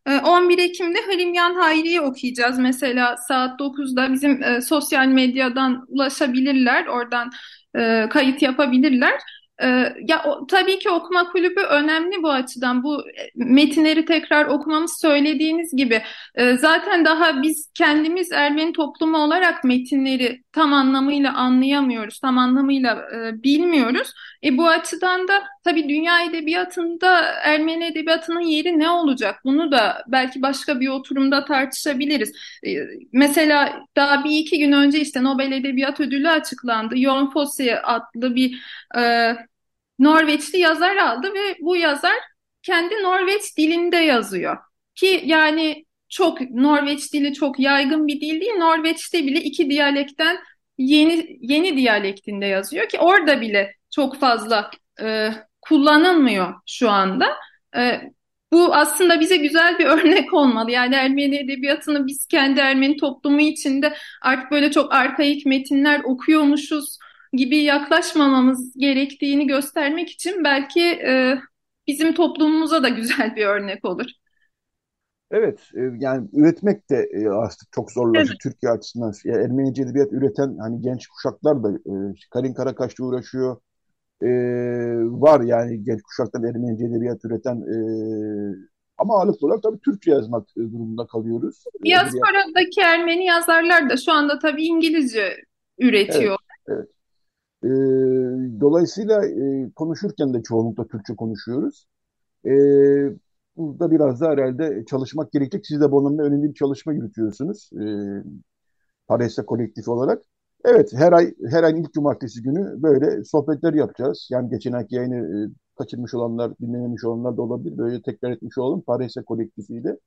E, 11 Ekim'de Halimyan Hayri'yi okuyacağız. Mesela saat 9'da bizim e, sosyal medyadan ulaşabilirler. Oradan e, kayıt yapabilirler. E, ya o, tabii ki okuma kulübü önemli bu açıdan. Bu e, metinleri tekrar okumamız söylediğiniz gibi. E, zaten daha biz kendimiz Ermeni toplumu olarak metinleri tam anlamıyla anlayamıyoruz, tam anlamıyla e, bilmiyoruz. E, bu açıdan da tabii dünya edebiyatında Ermeni edebiyatının yeri ne olacak? Bunu da belki başka bir oturumda tartışabiliriz. E, mesela daha bir iki gün önce işte Nobel Edebiyat Ödülü açıklandı. Jon Fosse adlı bir e, Norveçli yazar aldı ve bu yazar kendi Norveç dilinde yazıyor. Ki yani çok Norveç dili çok yaygın bir dil değil. Norveç'te bile iki diyalekten yeni yeni diyalektinde yazıyor ki orada bile çok fazla e, kullanılmıyor şu anda. E, bu aslında bize güzel bir örnek olmalı. Yani Ermeni edebiyatını biz kendi Ermeni toplumu içinde artık böyle çok arkaik metinler okuyormuşuz gibi yaklaşmamamız gerektiğini göstermek için belki e, bizim toplumumuza da güzel bir örnek olur. Evet, e, yani üretmek de e, artık çok zorlaştı Evet. Türkiye açısından. Ya Ermenice edebiyat üreten hani genç kuşaklar da e, Karin Karakaş'la uğraşıyor. E, var yani genç kuşaktan Ermenice edebiyat üreten e, ama ağırlıklı olarak tabii Türkçe yazmak durumunda kalıyoruz. Diasporadaki Ermeni yazarlar da şu anda tabii İngilizce Evet, üretiyor. evet. E, dolayısıyla e, konuşurken de çoğunlukla Türkçe konuşuyoruz. E, burada biraz da herhalde çalışmak gerekecek. Siz de bu anlamda önemli bir çalışma yürütüyorsunuz. E, Pares'te kolektif olarak. Evet, her ay her ayın ilk cumartesi günü böyle sohbetler yapacağız. Yani geçen ayki yayını e, kaçırmış olanlar, dinlememiş olanlar da olabilir. Böyle tekrar etmiş olalım. Paris'e kolektifiyle.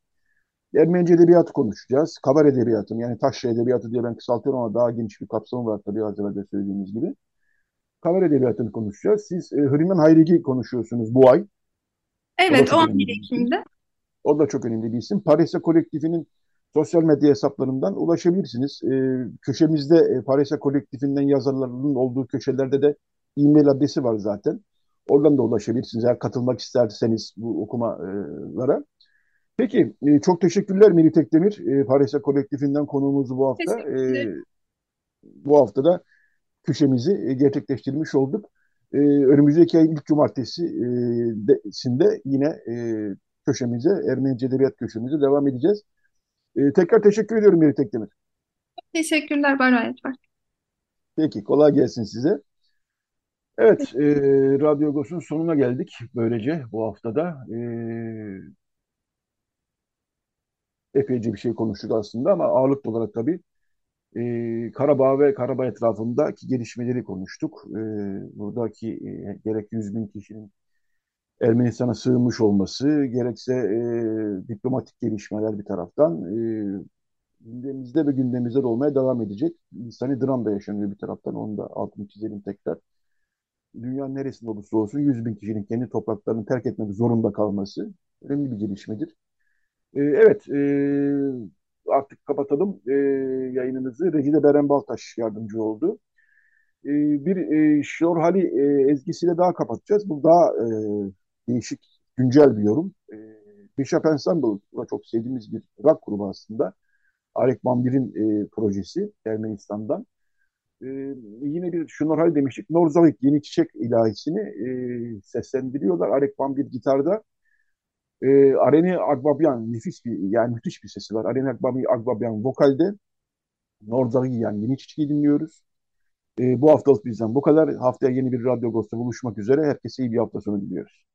Ermenice edebiyatı konuşacağız. Kabar edebiyatını yani taşra edebiyatı diye ben kısaltıyorum ama daha geniş bir kapsamı var tabii az evvel de söylediğimiz gibi. Kabar edebiyatını konuşacağız. Siz e, Hürrimen Hayrigi konuşuyorsunuz bu ay. Evet 11 Ekim'de. O da çok önemli bir isim. Paris'e kolektifinin sosyal medya hesaplarından ulaşabilirsiniz. E, köşemizde e, Paris'e kolektifinden yazarlarının olduğu köşelerde de e-mail adresi var zaten. Oradan da ulaşabilirsiniz eğer katılmak isterseniz bu okumalara. Peki, e, çok teşekkürler Melih Tekdemir. E, Paris'e kolektifinden konuğumuzu bu hafta. E, bu hafta da köşemizi e, gerçekleştirmiş olduk. E, önümüzdeki ayın ilk cumartesisinde e, yine e, köşemize, Ermenice Edebiyat köşemize devam edeceğiz. E, tekrar teşekkür ediyorum Melih Tekdemir. Teşekkürler Baray var. Peki, kolay gelsin size. Evet, e, Radyo Agos'un sonuna geldik böylece bu haftada. E, epeyce bir şey konuştuk aslında ama ağırlıklı olarak tabii e, Karabağ ve Karabağ etrafındaki gelişmeleri konuştuk. E, buradaki e, gerek 100 bin kişinin Ermenistan'a sığınmış olması, gerekse e, diplomatik gelişmeler bir taraftan e, gündemimizde ve gündemimizde de olmaya devam edecek. İnsani dram da yaşanıyor bir taraftan, onu da altını çizelim tekrar. Dünyanın neresinde olursa olsun 100 bin kişinin kendi topraklarını terk etmek zorunda kalması önemli bir gelişmedir. E, evet, e, artık kapatalım e, yayınımızı. Rehide Beren Baltaş yardımcı oldu. E, bir e, Şorhali e, ezgisiyle daha kapatacağız. Bu daha e, değişik, güncel bir yorum. E, Bishop Ensemble, çok sevdiğimiz bir rock grubu aslında. Arek Bambir'in e, projesi Ermenistan'dan. E, yine bir Şnorhal demiştik. Norzavik Yeni Çiçek ilahisini e, seslendiriyorlar. Arek Bambir gitarda. E, Areni Agbabyan nefis bir yani müthiş bir sesi var. Areni Agbabyan vokalde. Norzavik yani Yeni Çiçek'i dinliyoruz. E, bu haftalık bizden bu kadar. Haftaya yeni bir Radyo Ghost'ta buluşmak üzere. Herkese iyi bir hafta sonu diliyoruz.